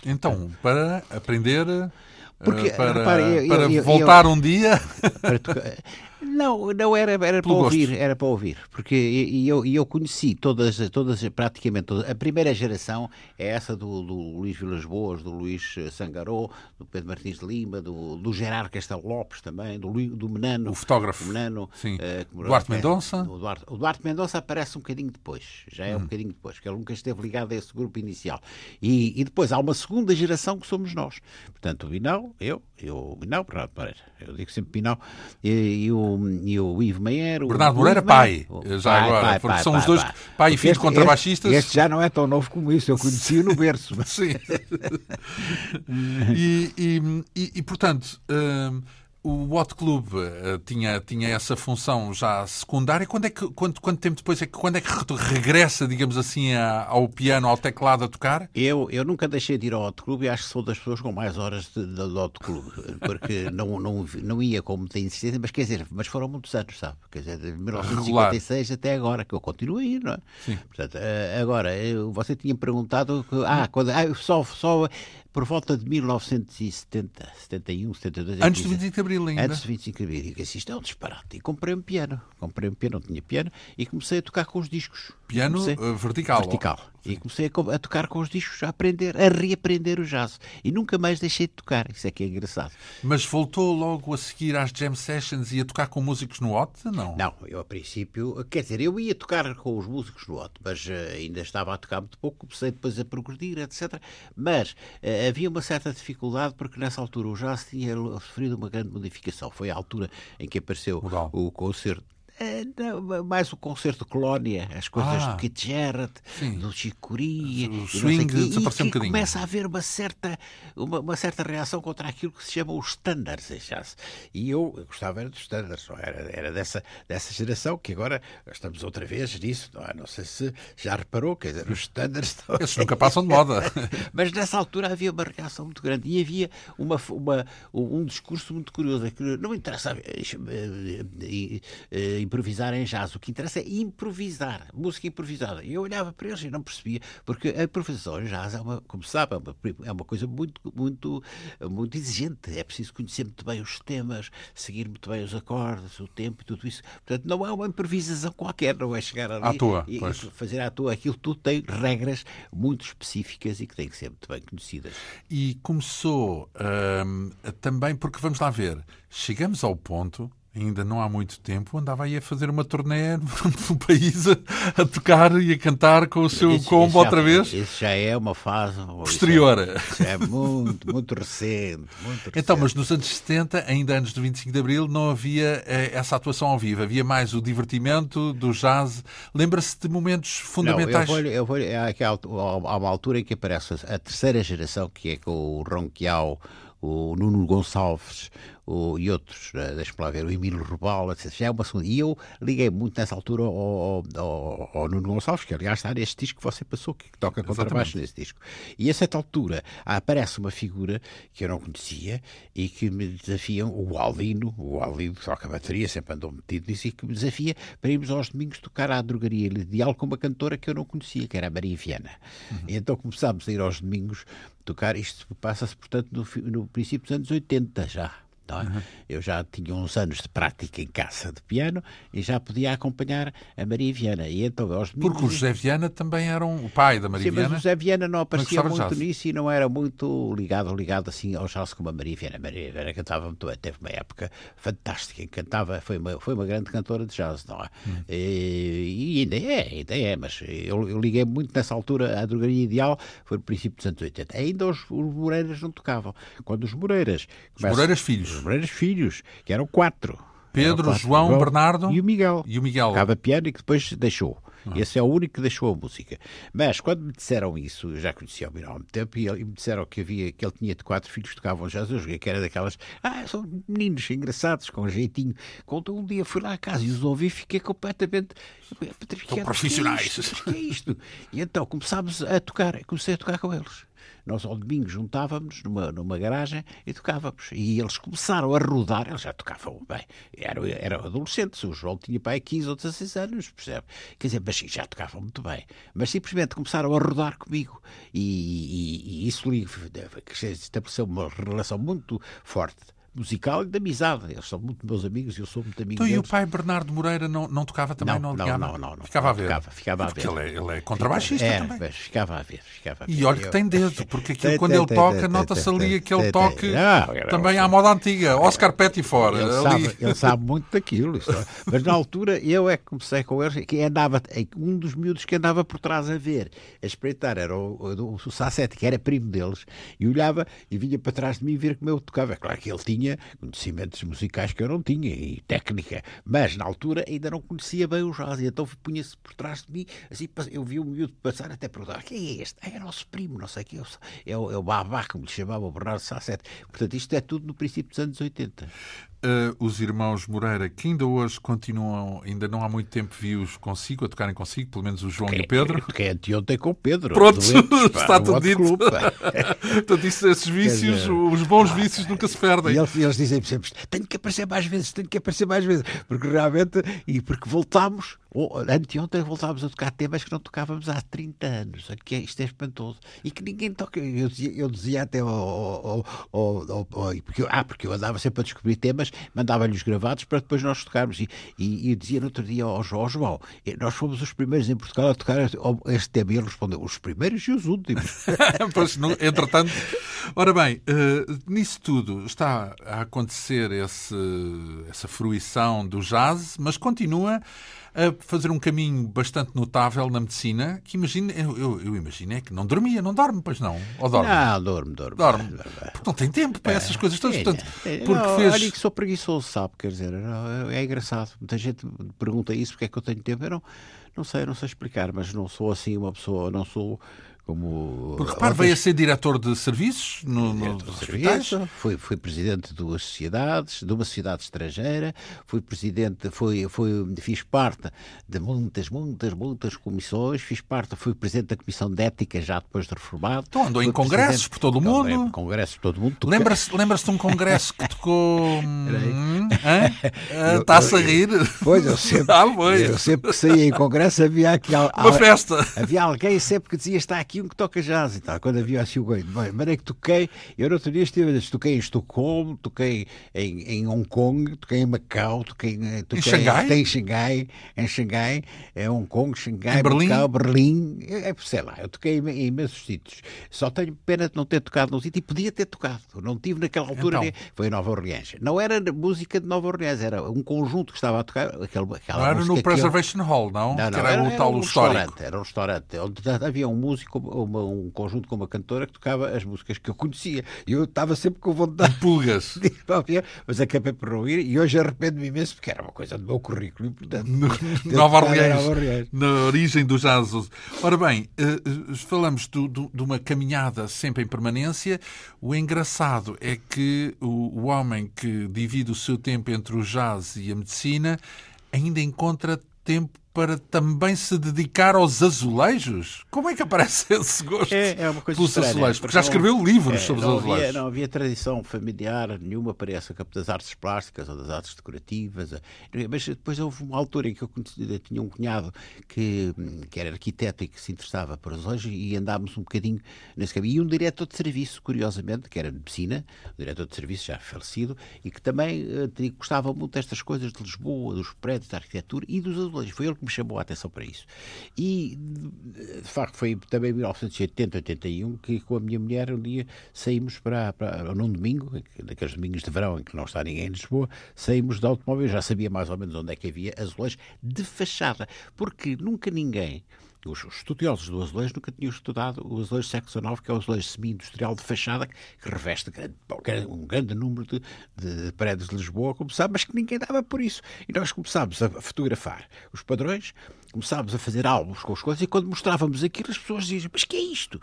Então, para aprender, Porque, para, repare, eu- para eu- eu- voltar um dia. para tocar. Não, não era, era para gosto. ouvir, era para ouvir, porque e eu, eu conheci todas, todas, praticamente todas. A primeira geração é essa do, do Luís Vilas Boas, do Luís Sangaró, do Pedro Martins de Lima, do, do Gerard Castelo Lopes também, do, do Menano. O fotógrafo. O Menano. Sim. eh, morou- Duarte Mendonça? O Duarte, o Duarte Mendonça aparece um bocadinho depois, já Hum. é um bocadinho depois, porque ele nunca esteve ligado a esse grupo inicial. E, e depois há uma segunda geração que somos nós. Portanto, o Binal, eu, eu o Binal, Bernardo eu digo sempre Binal, e, e o, e o Ivo Meier. o- Bernardo o Moreira, pai, o- já agora, porque são os dois pai e filho este- contrabaixistas. Este, este já não é tão novo como isso, eu conheci-o no berço. Sim. e, e, e- e, portanto, hum, o Hot Club eh, tinha, tinha essa função já secundária. Quando é que, quanto, quanto tempo depois é que, quando é que re- regressa, digamos assim, a- ao piano, ao teclado a tocar? Eu, eu nunca deixei de ir ao Hot Club e acho que sou das pessoas com mais horas de, de, de Hot Club, porque não, não, não ia com muita insistência, mas quer dizer, mas foram muitos anos, sabe? Quer dizer, de 1956 até agora, que eu continuo a ir, não é? Sim. Portanto, eh, agora, eu- você tinha perguntado, que- ah, quando, ah, só, só por volta de 1970, 71, 72... é Antes do isso- 25 de Abril ainda. Antes de 25 de Abril, digo assim, isto é um disparate. E comprei um piano. Comprei um piano, não tinha piano, e comecei a tocar com os discos. Piano Comecei- eh, vertical. vertical. E comecei a, a tocar com os discos, a aprender, a reaprender o jazz. E nunca mais deixei de tocar. Isso é que é engraçado. Mas voltou logo a seguir às jam sessions e a tocar com músicos no Hot? Não. Não, eu a princípio, quer dizer, eu ia tocar com os músicos no Otto, mas eh, ainda estava a tocar muito pouco, comecei depois a progredir, etc. Mas eh, havia uma certa dificuldade porque nessa altura o jazz tinha sofrido uma grande modificação. Foi a altura em que apareceu Modal. o concerto. Não, mais o concerto de Colónia, as coisas Ah, do Keith Jarrett, sim. do Chico Coria, O swing quê, desapareceu um bocadinho. começa a haver uma certa, uma, uma certa reação contra aquilo que se chama os standards em jazz. E eu, eu gostava era dos standards, é? era, era dessa, dessa geração que agora estamos outra vez nisso, não, é? não sei se já reparou, quer dizer, os standards Esses nunca passam de moda. mas nessa altura havia uma reação muito grande e havia uma, uma, um discurso muito curioso. É que não interessa eh, eh, improvisar em jazz, o que interessa é improvisar, música improvisada. E eu olhava para eles e não percebia, porque a improvisação em jazz é uma, como se sabe, é uma, é uma coisa muito, muito, muito exigente. É preciso conhecer muito bem os temas, seguir muito bem os acordes, o tempo e tudo isso. Portanto, não é uma improvisação qualquer, não é chegar ali À toa, e, pois. fazer à toa. Aquilo tudo tem regras muito específicas e que têm que ser muito bem conhecidas. E começou hum, também, porque vamos lá ver, chegamos ao ponto, ainda não há muito tempo, andava aí a fazer uma turnê no país a, a tocar e a cantar com o seu Isso- combo isso já- outra vez. Isso já é uma fase Posterior. Isso é, isso é muito, muito recente. Muito recente. Então, mas nos anos 70, ainda antes do 25 de Abril, não havia eh, essa atuação ao vivo. Havia mais o divertimento do jazz. Lembra-se de momentos Não, eu fundamentais? vou, eu vou, há uma altura em que aparece a terceira geração, que é com o Ronquial, o Nuno Gonçalves o, e outros, eh, deixa-me lá ver, o Emílio Rubal, etc. Já é uma segunda. E eu liguei muito nessa altura ao, ao, ao- Nuno Gonçalves, que aliás está neste disco que você passou, que toca contrabaixo nesse disco. E a certa altura aparece uma figura que eu não conhecia e que me desafiam, o Aldino, o Aldino que toca bateria, sempre andou metido nisso, e que me desafia para irmos aos domingos tocar à drogaria Ideal com uma cantora que eu não conhecia, que era a Maria Viana. E então começámos a ir aos domingos tocar, isto passa-se, portanto, no, no princípio dos anos 80 já. É? Eu já tinha uns anos de prática em casa de piano e já podia acompanhar a Maria Viana. E então, aos Porque o José Viana também era um, o pai da Maria Sim, mas Viana. o José Viana não aparecia gostava de muito jazz. nisso e não era muito ligado, ligado assim ao jazz como a Maria Viana. A Maria Viana cantava muito bem, teve uma época fantástica, cantava, foi uma, foi uma grande cantora de jazz, não é? Hum. E, e ainda é, ainda é, mas eu, eu liguei muito nessa altura à drogaria ideal, foi no princípio dos anos 80. Ainda os, os Moreiras não tocavam. Quando os Moreiras. Os Moreiras filhos. Os Moreiras filhos, que eram quatro. Pedro, Eram quatro. João, Bernardo e o Miguel. e o Miguel. Tocava piano e que depois deixou. Esse é o único que deixou a música. Mas quando me disseram isso, eu já conhecia o Miguel há muito tempo, e, me disseram que havia que ele tinha de quatro filhos que tocavam jazz, eu joguei que era daquelas, ah, são meninos engraçados, com jeitinho. Quando um dia fui lá à casa e os ouvi, fiquei completamente petrificado. profissionais. "O que é isto? O que é isto? E então começámos a tocar, comecei a tocar com eles. Nós ao domingo juntávamos numa, numa garagem e tocávamos. E eles começaram a rodar, eles já tocavam bem. Eram, eram adolescentes, o João tinha pai 15 ou 16 anos, percebe? Quer dizer, mas já tocavam muito bem. Mas simplesmente começaram a rodar comigo. E, e- e isso estabeleceu uma relação muito forte. Musical e de amizade. Eles são muito meus amigos e eu sou muito amigo Então, e deles. o pai Bernardo Moreira não, não tocava também? Não, não, alinhava? não, não, não. Ficava a ver. Ficava- ficava a Porque ver. Ele é, ele é contrabaixista é, também. mas ficava a ver, ficava a ver. E olha que tem dedo, porque aquilo, quando ele toca, nota-se ali aquele toque. Não, também à moda antiga. Oscar Pettiford. Ele sabe, ele sabe muito daquilo. é. Mas na altura eu é que comecei com eles, que andava, um dos miúdos que andava por trás a ver, a espreitar, era o, o, o Sassete, que era primo deles, e olhava e vinha para trás de mim ver como eu tocava. É claro que ele tinha conhecimentos musicais que eu não tinha e técnica, mas na altura ainda não conhecia bem o jazz, e então punha-se por trás de mim, assim, eu vi o miúdo passar até perguntar: quem é este? Ah, é nosso primo, não sei o que, é o, é o Babá, como lhe chamava o Bernardo Sassete. Portanto, isto é tudo no princípio dos anos 80. Uh, os irmãos Moreira, que ainda hoje continuam, ainda não há muito tempo vi-os consigo, a tocarem consigo, pelo menos o João e o Pedro. Que é anteontem com o Pedro. Pronto, doentes, pá, está tudo dito. Portanto, isso, esses vícios, dizer, os bons vícios nunca se perdem. E eles, eles dizem sempre: tenho que aparecer mais vezes, tenho que aparecer mais vezes. Porque realmente, e porque voltámos, anteontem voltámos a tocar temas que não tocávamos há 30 anos. Que é, isto é espantoso. E que ninguém toca. Eu dizia, eu dizia até ao. ao, ao, ao- ao- porque, eu- ah, porque eu andava sempre a descobrir temas, mandava-lhes gravados para depois nós tocarmos. E, e, e dizia no outro dia ao João: "Ó, João, eh, nós fomos os primeiros em Portugal a tocar este tema. E ele respondeu: os primeiros e os últimos. pois, no- entretanto. Ora bem, eh, nisso tudo está a acontecer esse, essa fruição do jazz, mas continua a fazer um caminho bastante notável na medicina, que imagino, eu, eu, eu imagino é que não dormia, não dorme, pois não? Ou dorme? Não, dorme, dorme. Dorme. Porque não tem tempo para essas coisas todas. Portanto, É, porque não, fez. Olha que sou preguiçoso, sabe? Quer dizer, é engraçado. Muita gente me pergunta isso, porque é que eu tenho tempo. Eu não, não sei, não sei explicar, mas não sou assim uma pessoa, não sou como. Porque repare, veio a ser diretor de serviços no, no, de serviço, fui, fui presidente de duas sociedades, de uma sociedade estrangeira, fui presidente, fui, fui, fiz parte de muitas, muitas, muitas comissões, fiz parte, fui presidente da Comissão de Ética já depois de reformado. Então andou em congressos por todo o mundo. Congressos por todo o mundo. Lembra-se lembra de um congresso que tocou. hum, hã? Ah, Está-se a rir. Pois, eu sempre, Ah, pois. eu sempre que saía em congresso havia aqui Uma festa. Havia alguém sempre que dizia está aqui um que toca jazz e tal. Quando havia assim o goi, bem, mas é que toquei, eu no outro dia estive, toquei em Estocolmo, toquei em, em Hong Kong, toquei em Macau, toquei, em- toquei Xangai? Em, Xangai, em Xangai, em Hong Kong, Xangai, Em Berlim? Macau, Berlim, é, é, sei lá, eu toquei em, em imensos sítios. Só tenho pena de não ter tocado num sítio e podia ter tocado. Não tive naquela altura, Então. foi em Nova Orleans. Não era música de Nova Orleans, era um conjunto que estava a tocar aquela, aquela Não era no que eu- Preservation Hall, não? não, que não, era, o tal um histórico. restaurante, era um restaurante onde havia um músico, uma- um conjunto com uma cantora que tocava as músicas que eu conhecia. E eu estava sempre com vontade Pulgas. de ver, mas acabei por não ir e hoje arrependo-me imenso porque era uma coisa do meu currículo importante. No, Ter Nova Orleans, na origem do jazz. Ora bem, eh, falamos do- do- de uma caminhada sempre em permanência. O engraçado é que o, o homem que divide o seu tempo entre o jazz e a medicina ainda encontra tempo para também se dedicar aos azulejos? Como é que aparece esse gosto É, é uma coisa pelos estranha, azulejos? Porque já escreveu livros é, sobre os não havia, azulejos. não havia tradição familiar nenhuma para essa campo das artes plásticas ou das artes decorativas. eh, Mas depois houve uma altura em que eu conheci- tinha um cunhado que, hum, que era arquiteto e que se interessava por azulejos e andámos um bocadinho nesse caminho. E um diretor de serviço, curiosamente, que era de medicina, um diretor de serviço já falecido, e que também eh, gostava muito destas coisas de Lisboa, dos prédios, da arquitetura e dos azulejos. Foi ele que me chamou a atenção para isso. E, de facto, foi também em 1980, 81, que com a minha mulher um dia saímos para, para num domingo, daqueles domingos de verão em que não está ninguém em Lisboa, saímos de automóvel, já sabia mais ou menos onde é que havia azulejos de fachada, porque nunca ninguém os os estudiosos do azulejo nunca tinham estudado o azulejo século XIX, que é o azulejo semi-industrial de fachada, que reveste um grande número de, de prédios de Lisboa, como sabe, mas que ninguém dava por isso. E nós começámos a fotografar os padrões, começámos a fazer álbuns com as coisas, e quando mostrávamos aquilo, as pessoas diziam: Mas que é isto?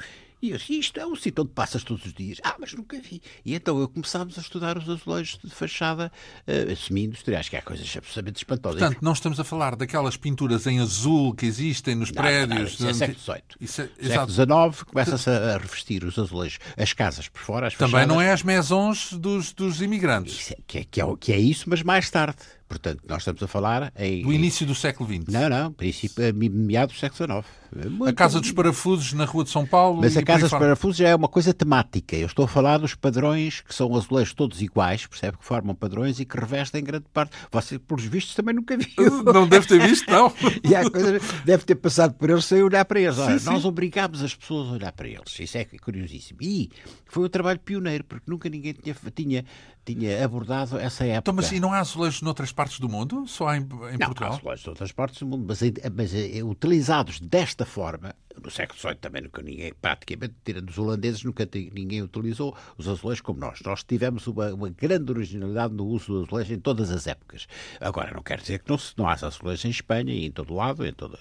E disse, isto é um sítio onde passas todos os dias. Ah, mas nunca vi. E então eu começámos a estudar os azulejos de fachada eh, semi-industriais, que há coisas absolutamente espantosas. Portanto, não estamos a falar daquelas pinturas em azul que existem nos Não, não, não, prédios. isso é século XVIII. Isso é- Século. XIX começa-se a revestir os azulejos, as casas por fora, as Também fachadas. não é as maisons dos, dos imigrantes. Isso é- que, é, que, é, que é isso, mas mais tarde. Portanto, nós estamos a falar em... Do início do século XX. Não, não, princípio, eh, meados do século XIX. Muito... A Casa dos Parafusos na Rua de São Paulo. Mas a Casa dos Parafusos já é uma coisa temática. Eu estou a falar dos padrões que são azulejos todos iguais, percebe? Que formam padrões e que revestem grande parte. Você, pelos vistos, também nunca viu. Não deve ter visto, não. e coisa deve ter passado por eles sem olhar para eles. Ora, sim, nós sim. obrigámos as pessoas a olhar para eles. Isso é curiosíssimo. E foi um trabalho pioneiro, porque nunca ninguém tinha, tinha tinha abordado essa época. Então, mas e não há azulejos noutras partes do mundo? Só em, em não, Portugal? Há azulejos noutras partes do mundo, mas, mas eh, utilizados desta forma, no século XVIII também nunca ninguém, praticamente, tirando os holandeses, nunca ninguém utilizou os azulejos como nós. Nós tivemos uma, uma grande originalidade no uso do azulejo em todas as épocas. Agora, não quer dizer que não, não há azulejos em Espanha e em todo lado, em toda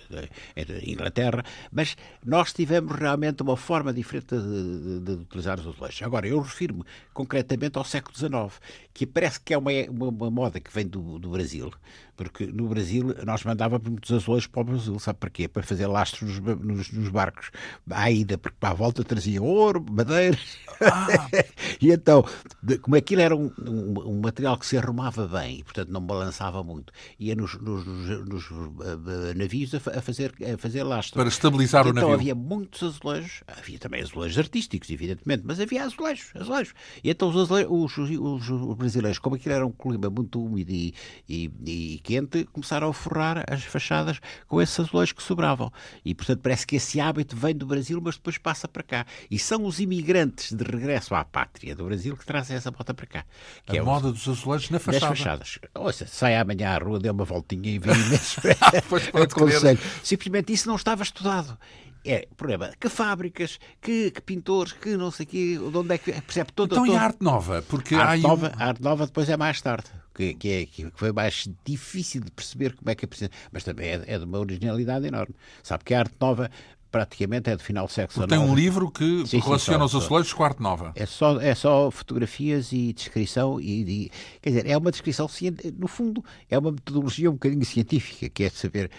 em Inglaterra, mas nós tivemos realmente uma forma diferente de, de, de utilizar os azulejos. Agora, eu refiro-me concretamente ao século XIX, que parece que é uma, uma, uma moda que vem do, do Brasil, porque no Brasil nós mandávamos muitos azulejos para o Brasil, sabe para quê? Para fazer lastros nos, nos, nos barcos à ida, porque para a volta trazia ouro, madeira. Ah. e então, como aquilo era um, um, um, material que se arrumava bem e, portanto, não balançava muito, ia nos, nos, nos uh, navios a, a, fazer, a fazer lastros. Para estabilizar e o então, navio. havia muitos azulejos, havia também azulejos artísticos, evidentemente, mas havia azulejos, azulejos. E então os, azulejos, os, os, os brasileiros, como aquilo era um clima muito úmido e, e, e quente, começaram a forrar as fachadas com esses azulejos que sobravam. E, portanto, parece que esse hábito vem do Brasil, mas depois passa para cá. E são os imigrantes de regresso à pátria do Brasil que trazem essa bota para cá. Que a é moda dos azulejos na fachada. Das fachadas. Ouça, sai amanhã à rua, dê uma voltinha e vê imenso. Aconselho. Simplesmente isso não estava estudado. É, problema, que fábricas, que, que, pintores, que não sei o quê, de onde é que percebe toda Então toda... e a arte nova? Porque a arte, nova, um... a arte nova depois é mais tarde, que, que, é, que foi mais difícil de perceber como é que é preciso, mas também é, é de uma originalidade enorme. Sabe que a arte nova praticamente é do final do século XIX. Tem um livro que sim, relaciona sim, os azulejos com a arte nova. É só, é só fotografias e descrição. E, e, quer dizer, é uma descrição, no fundo, é uma metodologia um bocadinho científica, que é de saber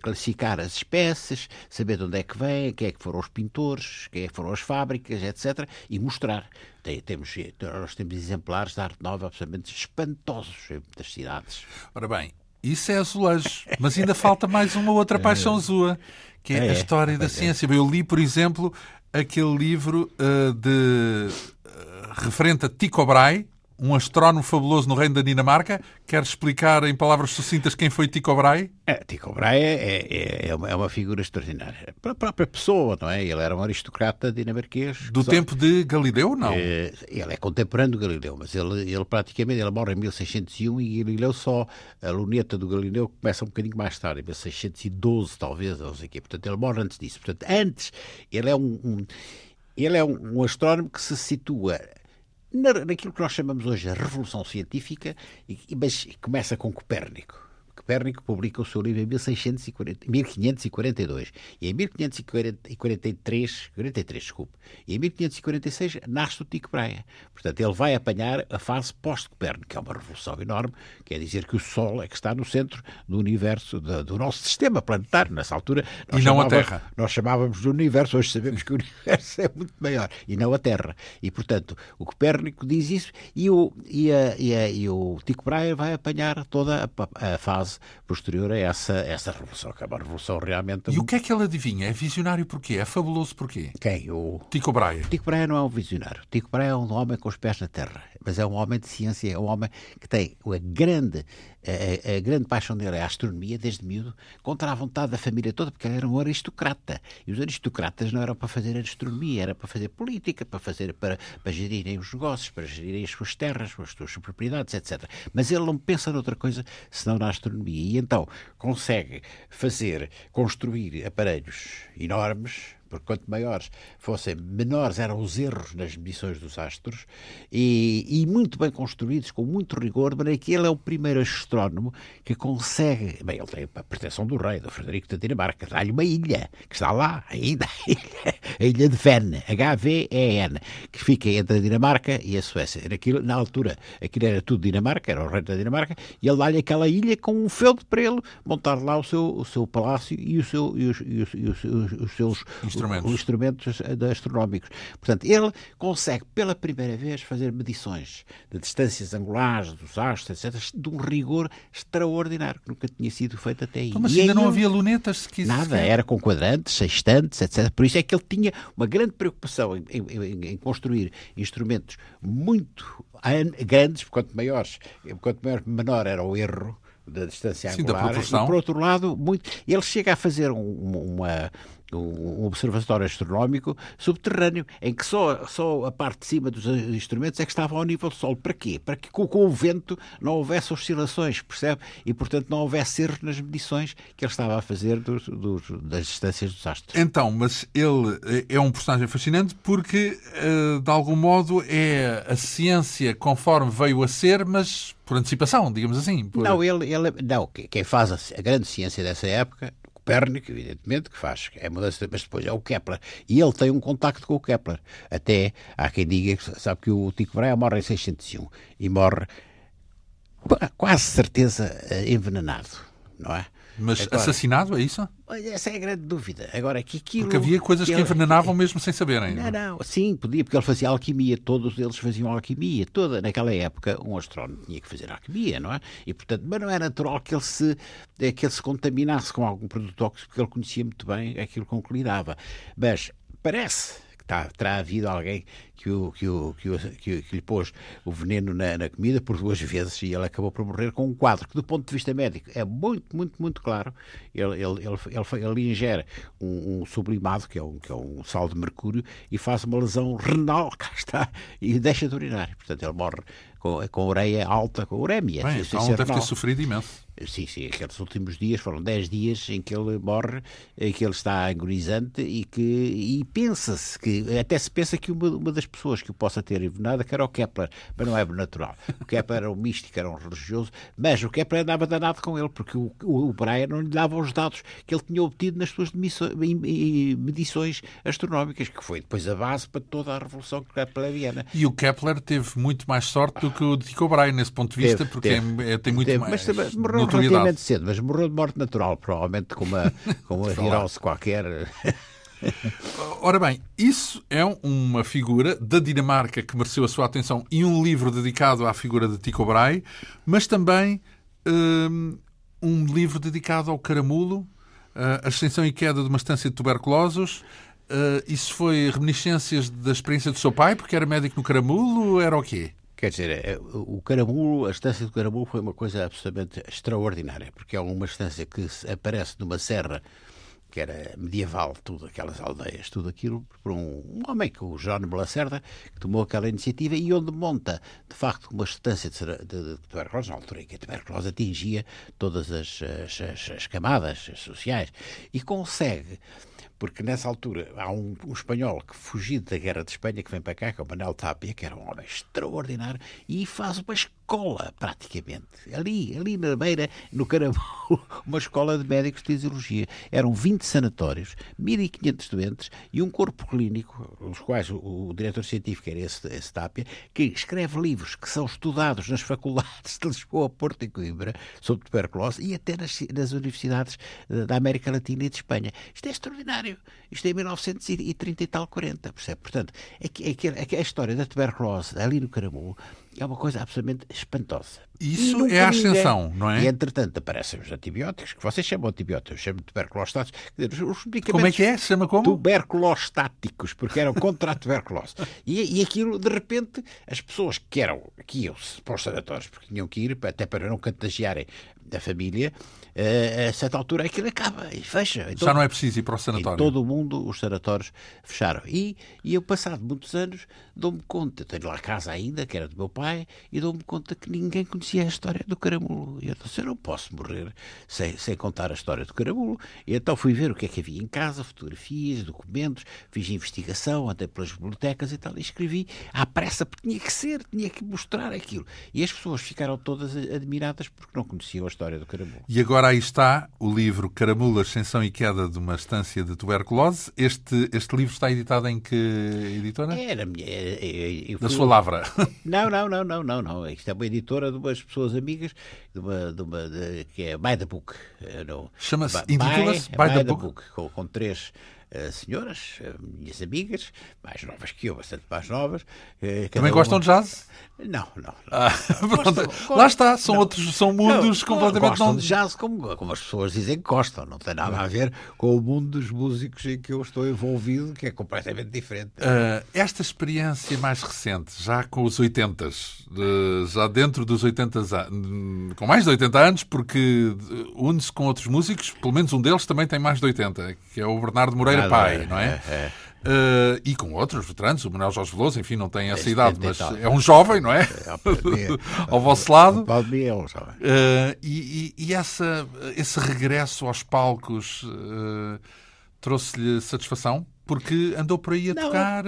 classificar as espécies, saber de onde é que vem, quem é que foram os pintores, quem é que foram as fábricas, etc. E mostrar. Tem, temos, nós temos exemplares da arte nova absolutamente espantosos em muitas cidades. Ora bem, isso é azulejo, mas ainda falta mais uma outra paixão sua, que é, é a história é, da ciência. Eu li, por exemplo, aquele livro uh, de uh, referente a Tycho Brahe, um astrónomo fabuloso no reino da Dinamarca. Quer explicar em palavras sucintas quem foi Tycho Brahe? É, Tycho Brahe é, é, é, uma, é, uma, figura extraordinária. Para a própria pessoa, não é? Ele era um aristocrata dinamarquês. Do tempo só... de Galileu, não? É, ele é contemporâneo de Galileu, mas ele, ele praticamente ele morre em 1601 e Galileu só, a luneta do Galileu começa um bocadinho mais tarde, em 1612 talvez, não sei o quê. Portanto, ele morre antes disso. Portanto, antes, ele é um, um ele é um, um astrónomo que se situa naquilo que nós chamamos hoje a revolução científica, mas começa com Copérnico. Copérnico publica o seu livro em 1640, 1542 e em 1543, 43, desculpe, e em 1546 nasce o Tico Brahe. Portanto, ele vai apanhar a fase pós-Copérnico, que é uma revolução enorme, quer dizer que o Sol é que está no centro do universo, do, do nosso sistema planetário. Nessa altura, e não a Terra. Nós chamávamos de universo, hoje sabemos que o universo é muito maior, e não a Terra. E, portanto, o Copérnico diz isso e o, e a, e a, e o Tico Brahe vai apanhar toda a, a fase posterior a essa, essa revolução, que é uma revolução realmente... E o que é que ele adivinha? É visionário porquê? É fabuloso porquê? Quem? O... Tico Brahe. Tico Brahe não é um visionário. Tico Brahe é um homem com os pés na terra, mas é um homem de ciência, é um homem que tem a grande a, a, grande paixão dele é a astronomia, desde miúdo, contra a vontade da família toda, porque ele era um aristocrata. E os aristocratas não eram para fazer astronomia, era para fazer política, para fazer para, para gerirem os negócios, para gerirem as suas terras, as suas propriedades, etc. Mas ele não pensa noutra coisa senão na astronomia. E então consegue fazer, construir aparelhos enormes, porque quanto maiores fossem, menores eram os erros nas medições dos astros, e, e muito bem construídos, com muito rigor, de maneira que ele é o primeiro astrónomo que consegue. Bem, ele tem a proteção do rei, do Frederico da Dinamarca, dá-lhe uma ilha, que está lá, ainda, a ilha de Ven, H-V-E-N, que fica entre a Dinamarca e a Suécia. Aquilo, na altura, aquilo era tudo Dinamarca, era o rei da Dinamarca, e ele dá-lhe aquela ilha com um feudo para ele montar lá o seu, o seu palácio e, o seu, e os, e os, e os, os seus instrumentos. instrumentos astronómicos. Portanto, ele consegue pela primeira vez fazer medições de distâncias angulares dos astros, etc., de um rigor extraordinário que nunca tinha sido feito até aí. Então, mas E ainda aí não ele- havia lunetas se quis. Nada, era com quadrantes, sextantes, etc. Por isso é que ele tinha uma grande preocupação em, em- em- construir instrumentos muito an- grandes, quanto maiores, quanto maior, menor era o erro da distância Sim, da angular. proporção. E por outro lado, muito, ele chega a fazer um, uma- um observatório astronómico subterrâneo, em que só, só a parte de cima dos instrumentos é que estava ao nível do Sol. Para quê? Para que com, com o vento não houvesse oscilações, percebe? E, portanto, não houvesse erros nas medições que ele estava a fazer dos- dos- das distâncias dos astros. Então, mas ele eh, é um personagem fascinante porque, eh, de algum modo, é a ciência conforme veio a ser, mas por antecipação, digamos assim. Por- Não, ele, ele, não, que- quem faz a, a grande ciência dessa época, Copérnico, evidentemente, que faz, é mudança, mas depois é o Kepler. E ele tem um contacto com o Kepler. Até há quem diga, que sabe que o Tico Brahe morre em 601 e morre, quase certeza, eh, envenenado, não é? Mas Agora, assassinado, é isso? essa é a grande dúvida. Agora, que aquilo... Porque havia coisas que ele- envenenavam mesmo sem saberem. Não, não, sim, podia, porque ele fazia alquimia, todos eles faziam alquimia, toda naquela época um astrónomo tinha que fazer alquimia, não é? E portanto, mas não é natural que ele se, eh, que ele se contaminasse com algum produto tóxico, porque ele conhecia muito bem aquilo com que lidava. Mas parece que tá- terá havido alguém que, o, que, o, que, o, que, que lhe pôs o veneno na, na comida por duas vezes e ele acabou por morrer com um quadro que, do ponto de vista médico, é muito, muito, muito claro. Ele, ele, ele, ele, ele ingere um, um sublimado, que é um, que é um sal de mercúrio, e faz uma lesão renal, cá está, e deixa de urinar. Portanto, ele morre com, com a ureia alta, com urémia. Bem, então deve ter sofrido imenso. Sim, sim, aqueles últimos dias foram 10 dias em que ele morre, em que ele está agonizante e que e pensa-se que até se pensa que uma, uma das pessoas que o possa ter envenenado era o Kepler, mas não é natural. O Kepler era um místico, era um religioso, mas o Kepler andava danado com ele, porque o, o, o Brian não lhe dava os dados que ele tinha obtido nas suas medições astronómicas, que foi depois a base para toda a revolução kepleriana. E o Kepler teve muito mais sorte do que o Tycho Brahe nesse ponto de vista, Teve, porque teve. é- é- tem muito Teve, mais mas morreu relativamente cedo, mas morreu de morte natural, provavelmente com uma, com uma virose qualquer. Ora bem, isso é uma figura da Dinamarca que mereceu a sua atenção e um livro dedicado à figura de Tycho Brahe, mas também hum, um livro dedicado ao caramulo, eh, a ascensão e queda de uma estância de tuberculosos. Eh, isso foi reminiscências da experiência do seu pai, porque era médico no caramulo, era o quê? Quer dizer, é, o caramulo, a estância do caramulo foi uma coisa absolutamente extraordinária, porque é uma estância que aparece numa serra que era medieval, tudo, aquelas aldeias, tudo aquilo, por um, homem, que o Jerónimo Lacerda, que tomou aquela iniciativa e onde monta, de facto, uma estância de, de, de tuberculose, na altura em que a tuberculose atingia todas as, as- as- as camadas sociais, e consegue porque nessa altura há um, um espanhol que fugido da guerra de Espanha que vem para cá, que é o Manuel Tapia, que era um homem extraordinário, e faz uma escola, praticamente, ali, ali na beira, no Caramulo, uma escola de médicos de fisiologia. Eram 20 sanatórios, 1.500 doentes e um corpo clínico, os quais o, o diretor científico era esse, esse Tapia, que escreve livros que são estudados nas faculdades de Lisboa, Porto e Coimbra sobre tuberculose e até nas, nas universidades eh, da América Latina e de Espanha. Isto é extraordinário. Isto é em 1930 e tal, 40, percebe? Portanto, é é que, é que a história da tuberculose ali no Caramulo é uma coisa absolutamente espantosa. Isso é a ninguém- ascensão, não é? E entretanto aparecem os antibióticos, que vocês chamam antibióticos, eu chamo de tuberculose Quer dizer, os medicamentos Como é que é? Se chama como? tuberculostáticos, porque eram contra a tuberculose. E, e aquilo, de repente, as pessoas que eram, que iam para os sanatórios, porque tinham que ir, até para não contagiarem da família, a certa altura aquilo acaba e fecha. Então, Já não é preciso ir para o em sanatório. todo o mundo os sanatórios fecharam. E, e eu, passado muitos anos, dou-me conta, tenho lá a casa ainda, que era do meu pai, e dou-me conta que ninguém conhecia a história do caramulo. E eu disse, eu não posso morrer sem, sem contar a história do caramulo. E então fui ver o que é que havia em casa, fotografias, documentos, fiz investigação, até pelas bibliotecas e tal, e escrevi à pressa, porque tinha que ser, tinha que mostrar aquilo. E as pessoas ficaram todas admiradas porque não conheciam a história do caramulo. E agora aí está o livro Caramula, Ascensão e Queda de uma Estância de Tuberculose. Este, este livro está editado em que editora? Era minha. é- é- eu Da sua lavra. Não, não, não, não, não, não. Isto é uma editora de umas pessoas amigas, de uma, de uma de- que é By the Book. eh, Chama-se- By- intitula-se By the Book? com, com três, senhoras, uh, minhas amigas, mais novas que eu, bastante mais novas. Também gostam de jazz? Não, não. não. Ah, Lá está, são, outros, são mundos não, completamente gostam não... de jazz como, como as pessoas dizem que gostam, não tem nada a ver com o mundo dos músicos em que eu estou envolvido, que é completamente diferente. Uh, esta experiência mais recente, já com os 80, já dentro dos 80 anos, com mais de 80 anos, porque une-se com outros músicos, pelo menos um deles também tem mais de 80, que é o Bernardo Moreira Pai, é, não é? é, é. Uh, e com outros veteranos, o Manuel Jorge Veloso, enfim, não tem essa é, idade, mas é um jovem, não é? é Ao vosso lado. Uh, e, e, e essa, esse regresso aos palcos uh, trouxe-lhe satisfação? Porque andou por aí a não, tocar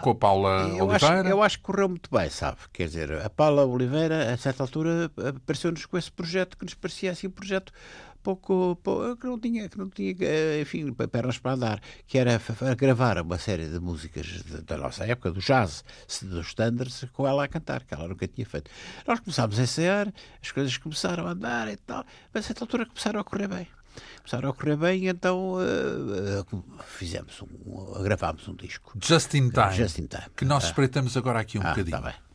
com a Paula eu Oliveira. Acho, eu acho que correu muito bem, sabe? Quer dizer, a Paula Oliveira, a certa altura, apareceu-nos com esse projeto que nos parecia assim um projeto pouco, pouco, que não tinha, que não tinha, eh, enfim, pernas para andar, que era gravar uma série de músicas de, da nossa época, do jazz, dos standards, com ela a cantar, que ela nunca tinha feito. Nós começámos a ensaiar, as coisas começaram a andar e tal, mas a certa altura começaram a correr bem. Começaram a correr bem então uh, uh, fizemos um, gravámos um disco. Just in Time. Just in Time. Que nós ah. espreitamos agora aqui um ah, bocadinho. Tá bem.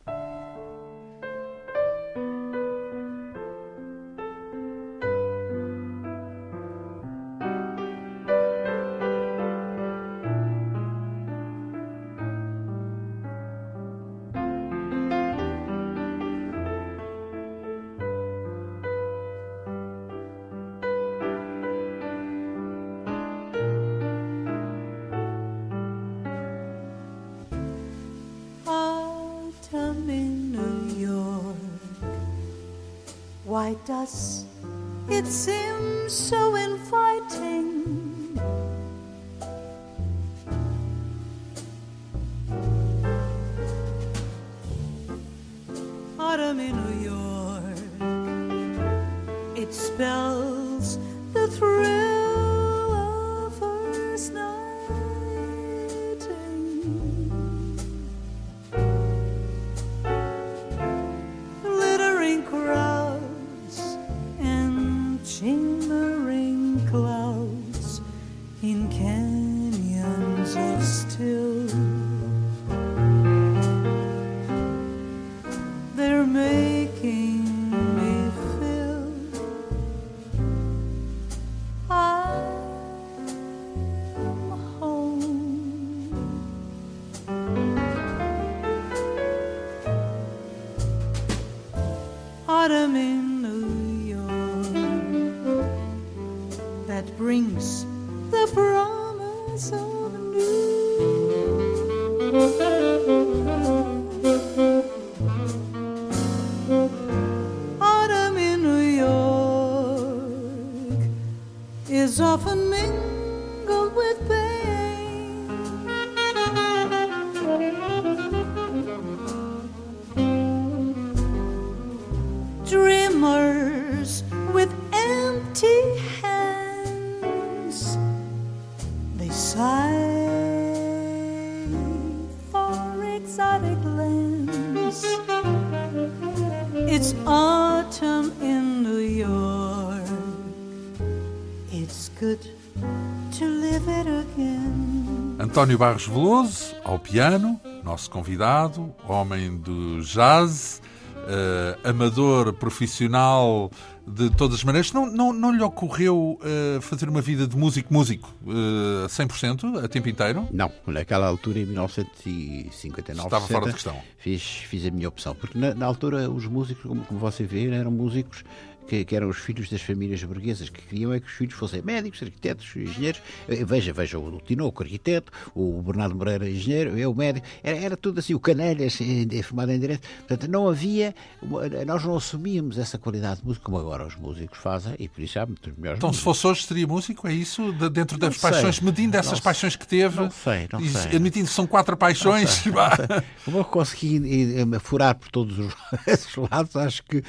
António Barros Veloso, ao piano, nosso convidado, homem do jazz, eh, amador, profissional de todas as maneiras. Não, não, não lhe ocorreu eh, fazer uma vida de músico-músico uh, 100%, a tempo inteiro? Não, naquela altura, em 1959, Estava fora de 60, questão. Fiz, fiz a minha opção. Porque na, na altura os músicos, como, como você vê, eram músicos que, que eram os filhos das famílias burguesas, que queriam é que os filhos fossem médicos, arquitetos, engenheiros. Eh, Veja, veja o Tinoco, arquiteto, o Bernardo Moreira, engenheiro, eu, médico. Era, era tudo assim, o Canelhas, eh, formado em Direito. Portanto, não havia, nós não assumíamos essa qualidade de música como agora os músicos fazem, e por isso há muitos melhores Então, se músicos. fosse hoje, seria músico? É isso? De- dentro das Não sei. paixões, medindo essas Não paixões que teve, não sei, não sei. admitindo que são quatro paixões. Como eu consegui eh, furar por todos os lados, acho que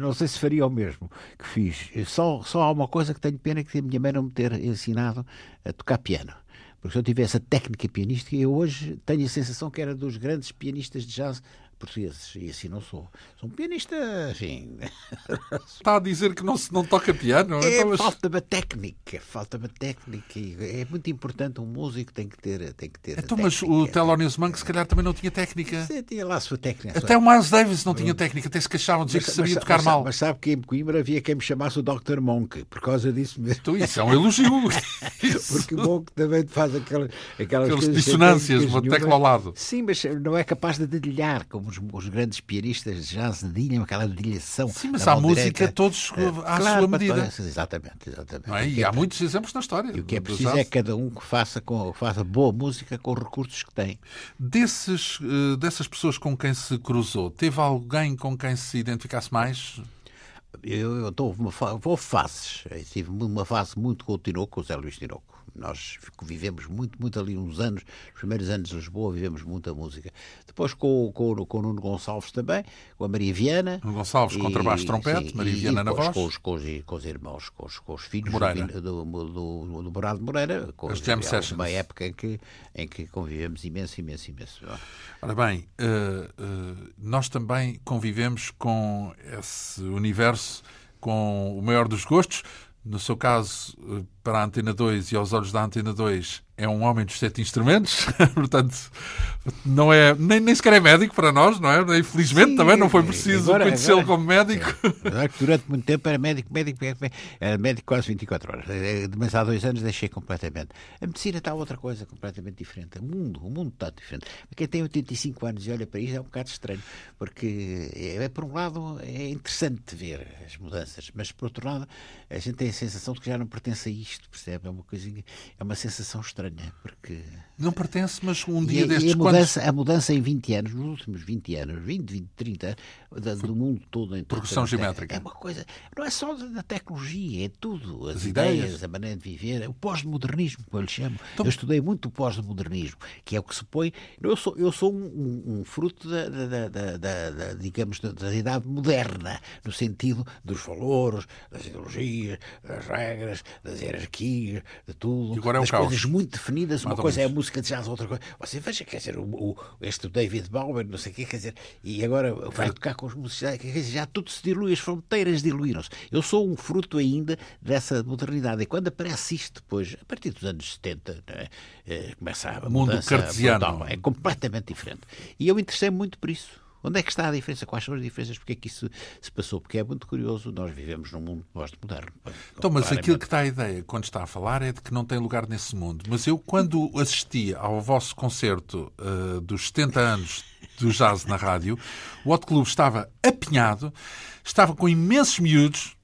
não sei se faria o mesmo que fiz. Só, só há uma coisa que tenho pena que a minha mãe não me ter ensinado a tocar piano. Porque se eu tivesse a técnica pianística, eu hoje tenho a sensação que era dos grandes pianistas de jazz portugueses. E assim não sou. Sou um pianista, enfim. Está a dizer que não se não toca piano? É, Então, mas- falta-me técnica, falta-me técnica. É muito importante, um músico tem que ter, tem que ter. Então, mas o. Thelonious Monk se calhar também não tinha técnica. Você tinha lá a sua técnica. a sua Até o Miles Davis não tinha técnica, até se queixavam de dizer que sabia mas, tocar mas, mal. Mas sabe que em Coimbra havia quem me chamasse o Dr. Monk, por causa disso mesmo. Então, isso é um elogio. Porque o Monk também faz aquela, aquelas Aquelas sem dissonâncias, uma tecla ao lado. Sim, mas não é capaz de dedilhar, como os, os grandes pianistas de jazz dedilham, aquela dedilhação. Sim, mas há música todos É, à claro, sua medida. Exatamente, exatamente. Não é? E há muitos exemplos na história. E o que é preciso jazz. é cada um que faça, com, faça boa música com os recursos que tem. Desses, eh, dessas pessoas com quem se cruzou, teve alguém com quem se identificasse mais? Eu, eu uma vou fases. Eu tive uma fase muito com o Tinoco, com o Zé Luís Tinoco. Nós vivemos muito, muito ali uns anos, os primeiros anos de Lisboa, vivemos muita música. Depois com, o- com, com o Nuno Gonçalves também, com a Maria Viana. Nuno Gonçalves, contrabaixo, trompete, Maria e- Viana e na voz. Com os, com, os, com os irmãos, com os, com os filhos Moreira. do, do, do, do Morado Moreira. Com, As jam sessions. Uma época em que, em que convivemos imenso, imenso, imenso. Ora bem, eh, eh, nós também convivemos com esse universo, com o maior dos gostos. No seu caso, eh, para a Antena 2 e aos olhos da Antena 2, é um homem dos sete instrumentos. Portanto, não é, nem, nem sequer é médico para nós, não é? Infelizmente Sim, também não foi preciso agora- conhecê-lo agora- como médico. Apesar que durante muito tempo era médico, médico, médico, era médico quase 24 horas. Eh, Mas há dois anos deixei completamente. A medicina está outra coisa completamente diferente. O mundo, o mundo está diferente. Quem tem 85 anos e olha para isto é um bocado estranho, porque é, é, por um lado é interessante ver as mudanças, mas por outro lado a gente tem a sensação de que já não pertence a isto, percebe? É uma coisinha, é uma sensação estranha, porque Não pertence, mas um e, dia a- destes, e a, mudança, a mudança em 20 anos, nos últimos 20 anos, 20, 20, 30 anos, da- do mundo todo em Progressão geométrica. É uma coisa, não é só da tecnologia, é tudo. As, As ideias, ideias. a maneira de viver, o pós-modernismo, como eu lhe chamo. Então- Eu estudei muito o pós-modernismo, que é o que se põe. Eu sou, eu sou um, um- um fruto da, da- da- da- digamos, da, da idade moderna, no sentido dos valores, das ideologias, das regras, das hierarquias, de tudo. E agora é o das caos. coisas muito definidas. Uma coisa é a menos. Música de jazz, outra coisa. Você veja, quer dizer, o, o- este David Bowie, não sei o quê, quer dizer, e agora vai tocar com os músicos, quer dizer, já tudo se dilui, as fronteiras diluíram-se. Eu sou um fruto ainda dessa modernidade. E quando aparece isto depois, a partir dos anos 70, não é? Eh, começa a Mundo mudança cartesiano. brutal. É completamente diferente. E eu interessei-me muito por isso. Onde é que está a diferença? Quais são as diferenças? Porque é que isso se passou? Porque é muito curioso. Nós vivemos num mundo pós-moderno. Então, mas aquilo que está a ideia quando está a falar é de que não tem lugar nesse mundo. Mas eu, quando assisti ao vosso concerto eh, dos 70 anos do jazz na rádio, o Hot Club estava apinhado, estava com imensos miúdos,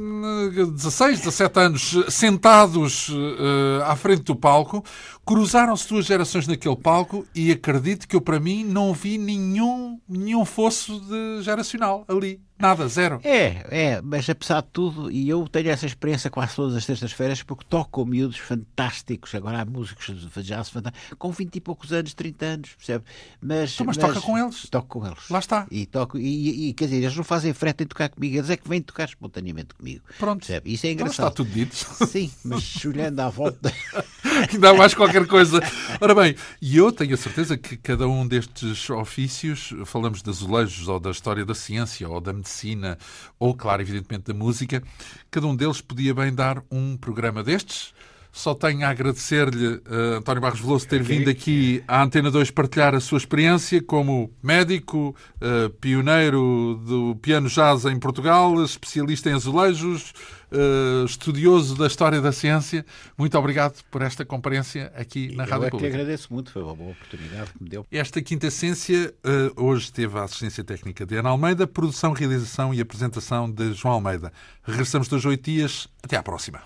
eh, 16, 17 anos, eh, sentados eh, à frente do palco, cruzaram-se duas gerações naquele palco e acredito que eu, para mim, não vi nenhum, nenhum fosso geracional ali. Nada, zero. É, é, mas apesar de tudo, e eu tenho essa experiência quase todas as terças-feiras, porque toco miúdos fantásticos, agora há músicos de jazz fantásticos, com 20 e poucos anos, 30 anos, percebe? Mas, Então, mas toca com eles. Toco com eles. Lá está. E, toco, e, e, quer dizer, eles não fazem frete em tocar comigo, eles é que vêm tocar espontaneamente comigo. Pronto. Percebe? Isso é Então engraçado. está tudo dito. Sim, mas olhando à volta. Ainda mais qualquer coisa. Ora bem, e eu tenho a certeza que cada um destes ofícios, falamos de azulejos, ou da história da ciência, ou da medicina, ou, claro, evidentemente da música, cada um deles podia bem dar um programa destes. Só tenho a agradecer-lhe, eh, António Barros Veloso, ter vindo aqui à Antena 2 partilhar a sua experiência como médico, eh, pioneiro do piano jazz em Portugal, especialista em azulejos, eh, estudioso da história da ciência. Muito obrigado por esta comparência aqui na eu Rádio é que lhe Pública. agradeço muito, foi uma boa oportunidade que me deu. Esta quinta essência hoje teve a assistência técnica de Ana Almeida, produção, realização e apresentação de João Almeida. Regressamos dois oito dias. Até à próxima.